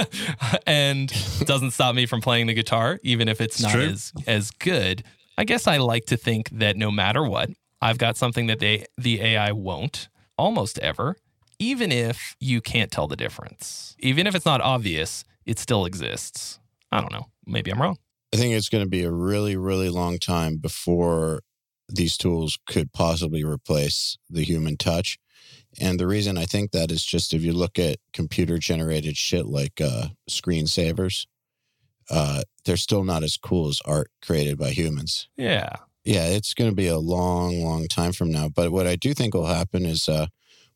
and it doesn't stop me from playing the guitar, even if it's, It's not true. as as good. I guess I like to think that no matter what, I've got something that they the AI won't almost ever, even if you can't tell the difference. Even if it's not obvious, it still exists. I don't know. Maybe I'm wrong. I think it's going to be a really, really long time before these tools could possibly replace the human touch. And the reason I think that is just if you look at computer generated shit like uh, screensavers, uh, they're still not as cool as art created by humans. Yeah. Yeah, it's going to be a long, long time from now. But what I do think will happen is uh,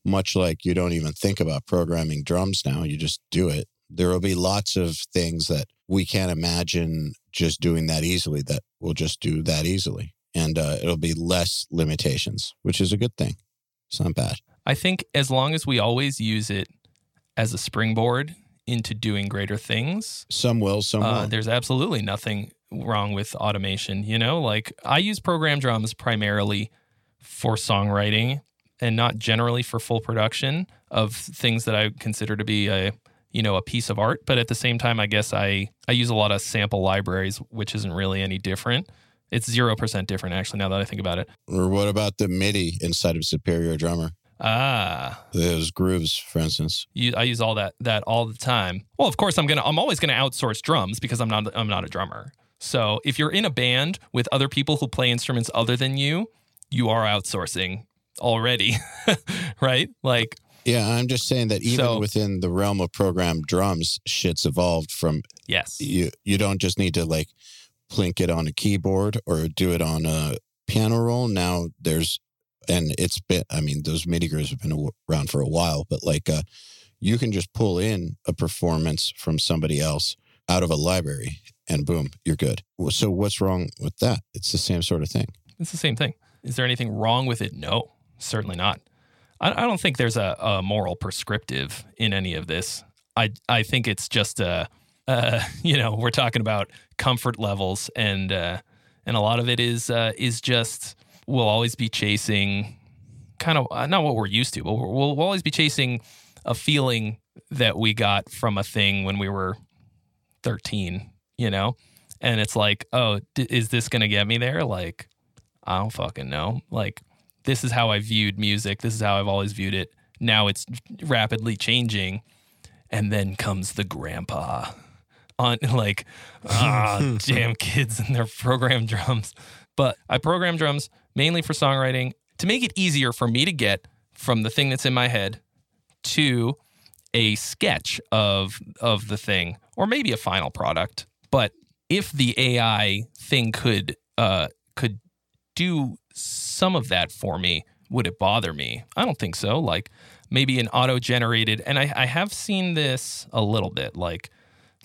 much like you don't even think about programming drums now, you just do it. There will be lots of things that we can't imagine just doing that easily that we'll just do that easily. And uh, it'll be less limitations, which is a good thing. It's not bad. I think as long as we always use it as a springboard into doing greater things, Some will, some uh, won't. there's absolutely nothing wrong with automation. You know, like I use program drums primarily for songwriting and not generally for full production of things that I consider to be a you know a piece of art. But at the same time, I guess I I use a lot of sample libraries, which isn't really any different. It's zero percent different actually. Now that I think about it, Or what about the MIDI inside of Superior Drummer? Ah, Those grooves, for instance. you, I use all that that all the time. Well, of course, I'm gonna I'm always gonna outsource drums because I'm not I'm not a drummer. So if you're in a band with other people who play instruments other than you, you are outsourcing already, right? Like Yeah, I'm just saying that even So- within the realm of programmed drums, shit's evolved from yes, you. You don't just need to like plink it on a keyboard or do it on a piano roll. Now there's, and it's been. I mean, those MIDI grooves have been around for a while, but like, uh, you can just pull in a performance from somebody else out of a library, and boom, you're good. So what's wrong with that? It's the same sort of thing. it's the same thing. Is there anything wrong with it? No, certainly not. I, I don't think there's a, a moral prescriptive in any of this. I I think it's just a, uh, you know, we're talking about comfort levels, and uh, and a lot of it is uh, is just we'll always be chasing, kind of uh, not what we're used to, but we'll, we'll always be chasing a feeling that we got from a thing when we were thirteen, you know, and it's like, oh, d- is this gonna get me there? Like, I don't fucking know. Like, this is how I viewed music. This is how I've always viewed it. Now it's rapidly changing. And then comes the grandpa on like, ah, damn kids and their program drums. But I program drums mainly for songwriting to make it easier for me to get from the thing that's in my head to a sketch of of the thing or maybe a final product. But if the AI thing could uh could do some of that for me, would it bother me? I don't think so. Like maybe an auto generated, and I, I have seen this a little bit, like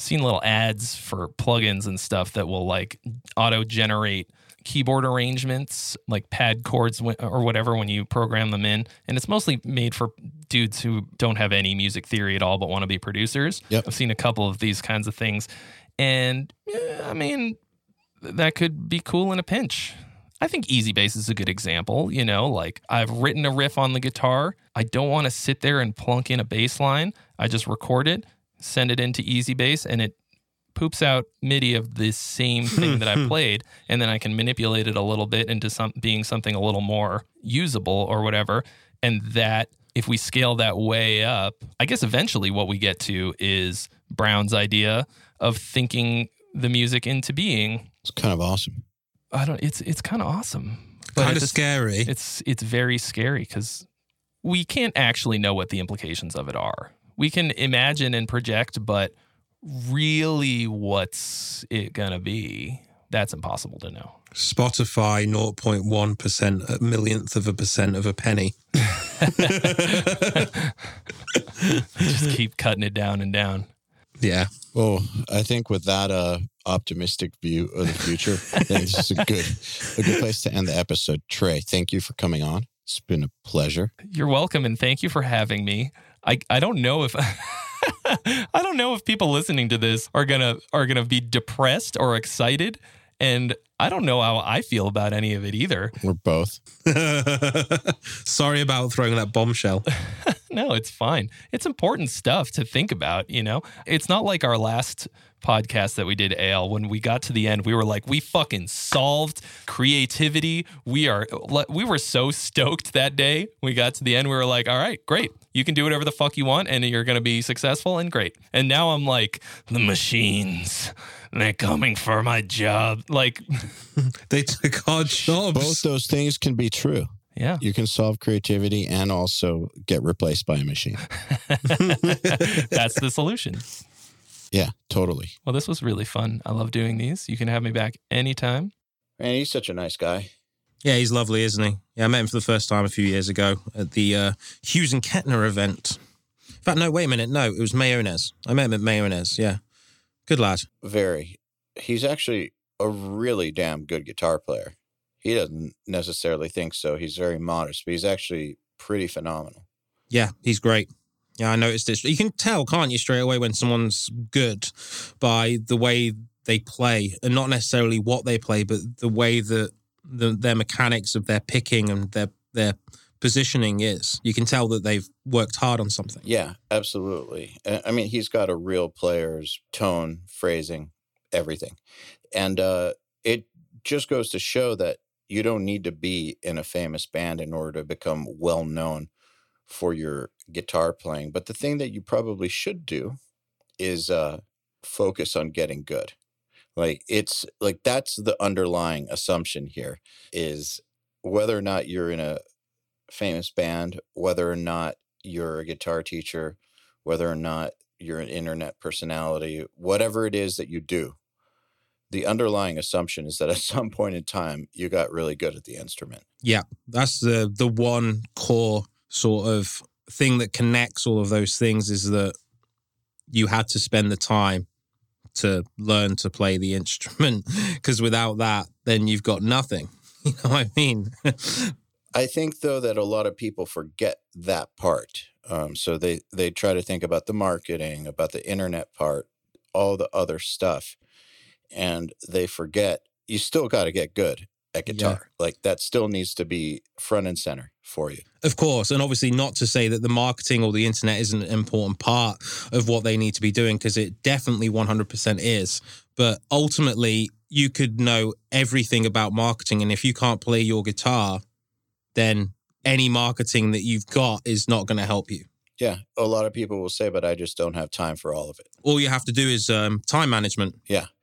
seen little ads for plugins and stuff that will like auto generate keyboard arrangements, like pad chords or whatever when you program them in. And it's mostly made for dudes who don't have any music theory at all but want to be producers. Yep. I've seen a couple of these kinds of things. And eh, I mean, that could be cool in a pinch. I think EZbass is a good example. You know, like I've written a riff on the guitar. I don't want to sit there and plunk in a bass line. I just record it, send it into EZbass, and it poops out MIDI of the same thing that I played, and then I can manipulate it a little bit into some being something a little more usable or whatever. And that if we scale that way up, I guess eventually what we get to is Browne's idea of thinking the music into being. It's kind of awesome. I don't. It's it's kind of awesome, but kind of scary. It's it's very scary because we can't actually know what the implications of it are. We can imagine and project, but really, what's it gonna be? That's impossible to know. Spotify 0.1 percent, a millionth of a percent of a penny. Just keep cutting it down and down. Yeah, Well, I think with that uh, optimistic view of the future, I think this is a good a good place to end the episode. Trey, thank you for coming on. It's been a pleasure. You're welcome, and thank you for having me. I I don't know if. I don't know if people listening to this are gonna are gonna be depressed or excited, and I don't know how I feel about any of it either. We're both. sorry about throwing that bombshell. No, it's fine. It's important stuff to think about, you know? It's not like our last podcast that we did, AL. When we got to the end, we were like, we fucking solved creativity. We are, we were so stoked that day. We got to the end, we were like, all right, great. You can do whatever the fuck you want and you're going to be successful and great. And now I'm like, the machines, they're coming for my job. Like, They took our jobs. Both those things can be true. yeah. You can solve creativity and also get replaced by a machine. That's the solution. Yeah, totally. Well, this was really fun. I love doing these. You can have me back anytime. Man, he's such a nice guy. Yeah, he's lovely, isn't he? Yeah, I met him for the first time a few years ago at the uh, Hughes and Kettner event. In fact, no, wait a minute. No, it was Mayonnaise. I met him at Mayonnaise. Yeah. Good lad. Very. He's actually a really damn good guitar player. He doesn't necessarily think so. He's very modest, but he's actually pretty phenomenal. Yeah, he's great. Yeah, I noticed this. You can tell, can't you, straight away when someone's good by the way they play, and not necessarily what they play, but the way that the, their mechanics of their picking and their their positioning is. You can tell that they've worked hard on something. Yeah, absolutely. I mean, he's got a real player's tone, phrasing, everything. And uh, it just goes to show that you don't need to be in a famous band in order to become well known for your guitar playing. But the thing that you probably should do is uh, focus on getting good. Like it's like that's the underlying assumption here is whether or not you're in a famous band, whether or not you're a guitar teacher, whether or not you're an internet personality, whatever it is that you do, the underlying assumption is that at some point in time you got really good at the instrument. Yeah, that's the the one core sort of thing that connects all of those things is that you had to spend the time to learn to play the instrument because without that then you've got nothing. You know what I mean? I think though that a lot of people forget that part. Um, so they they try to think about the marketing, about the internet part, all the other stuff, and they forget you still got to get good at Yeah. guitar. Like that still needs to be front and center for you. Of course, and obviously not to say that the marketing or the internet isn't an important part of what they need to be doing because it definitely 100% is. But ultimately, you could know everything about marketing and if you can't play your guitar, then any marketing that you've got is not going to help you. Yeah, a lot of people will say, but I just don't have time for all of it. All you have to do is um, time management.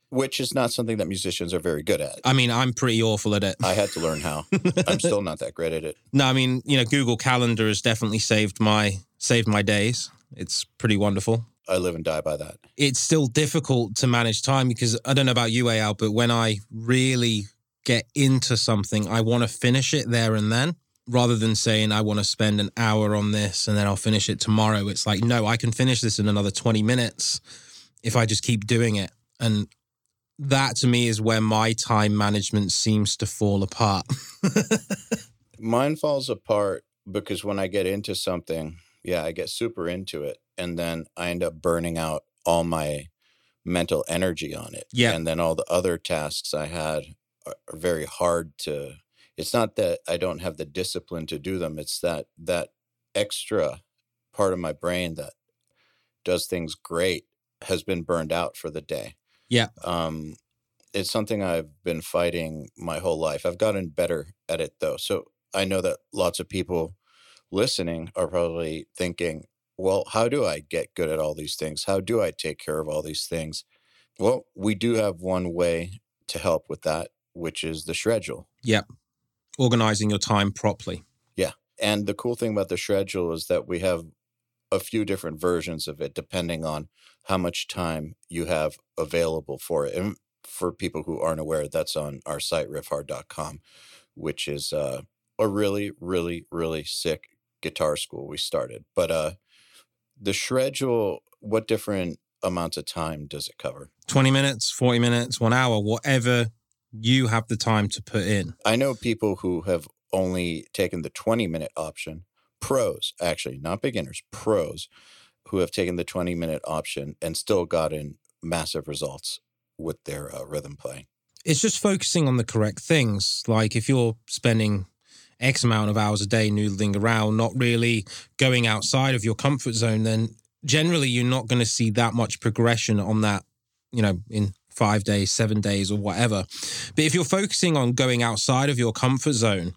Which is not something that musicians are very good at. I mean, I'm pretty awful at it. I had to learn how. I'm still not that great at it. No, I mean, you know, Google Calendar has definitely saved my saved my days. It's pretty wonderful. I live and die by that. It's still difficult to manage time because I don't know about you, Al, but when I really get into something, I want to finish it there and then rather than saying I want to spend an hour on this and then I'll finish it tomorrow. It's like, no, I can finish this in another 20 minutes if I just keep doing it. And that to me is where my time management seems to fall apart. Mine falls apart because when I get into something, yeah, I get super into it. And then I end up burning out all my mental energy on it. Yeah. And then all the other tasks I had are, are very hard to. It's not that I don't have the discipline to do them. It's that that extra part of my brain that does things great has been burned out for the day. Yeah. Um, it's something I've been fighting my whole life. I've gotten better at it though. So I know that lots of people listening are probably thinking, well, how do I get good at all these things? How do I take care of all these things? Well, we do have one way to help with that, which is the schedule. Yep. Organizing your time properly. Yeah. And the cool thing about the schedule is that we have a few different versions of it depending on how much time you have available for it. And for people who aren't aware, that's on our site, riffhard.com, which is uh, a really, really, really sick guitar school we started. But uh, the schedule, what different amounts of time does it cover? 20 minutes, 40 minutes, one hour, whatever you have the time to put in. I know people who have only taken the 20 minute option, pros, actually, not beginners, pros, who have taken the 20 minute option and still gotten massive results with their uh, rhythm playing. It's just focusing on the correct things. Like if you're spending X amount of hours a day noodling around, not really going outside of your comfort zone, then generally you're not going to see that much progression on that, you know, in five days, seven days, or whatever. But if you're focusing on going outside of your comfort zone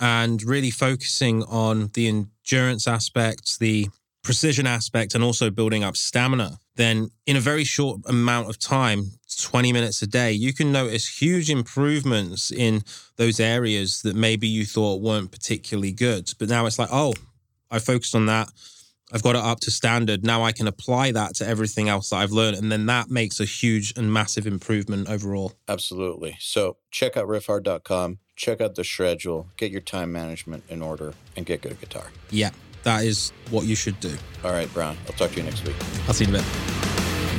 and really focusing on the endurance aspects, the precision aspect, and also building up stamina, then in a very short amount of time, 20 minutes a day, you can notice huge improvements in those areas that maybe you thought weren't particularly good. But now it's like, oh, I focused on that. I've got it up to standard. Now I can apply that to everything else that I've learned. And then that makes a huge and massive improvement overall. Absolutely. So check out riffhard.com, check out the schedule, get your time management in order, and get good at guitar. Yeah, that is what you should do. All right, Browne, I'll talk to you next week. I'll see you in a bit.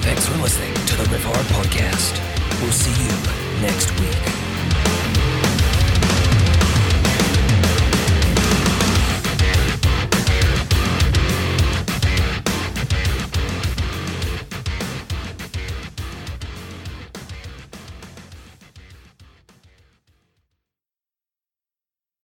Thanks for listening to the Riffhard Podcast. We'll see you next week.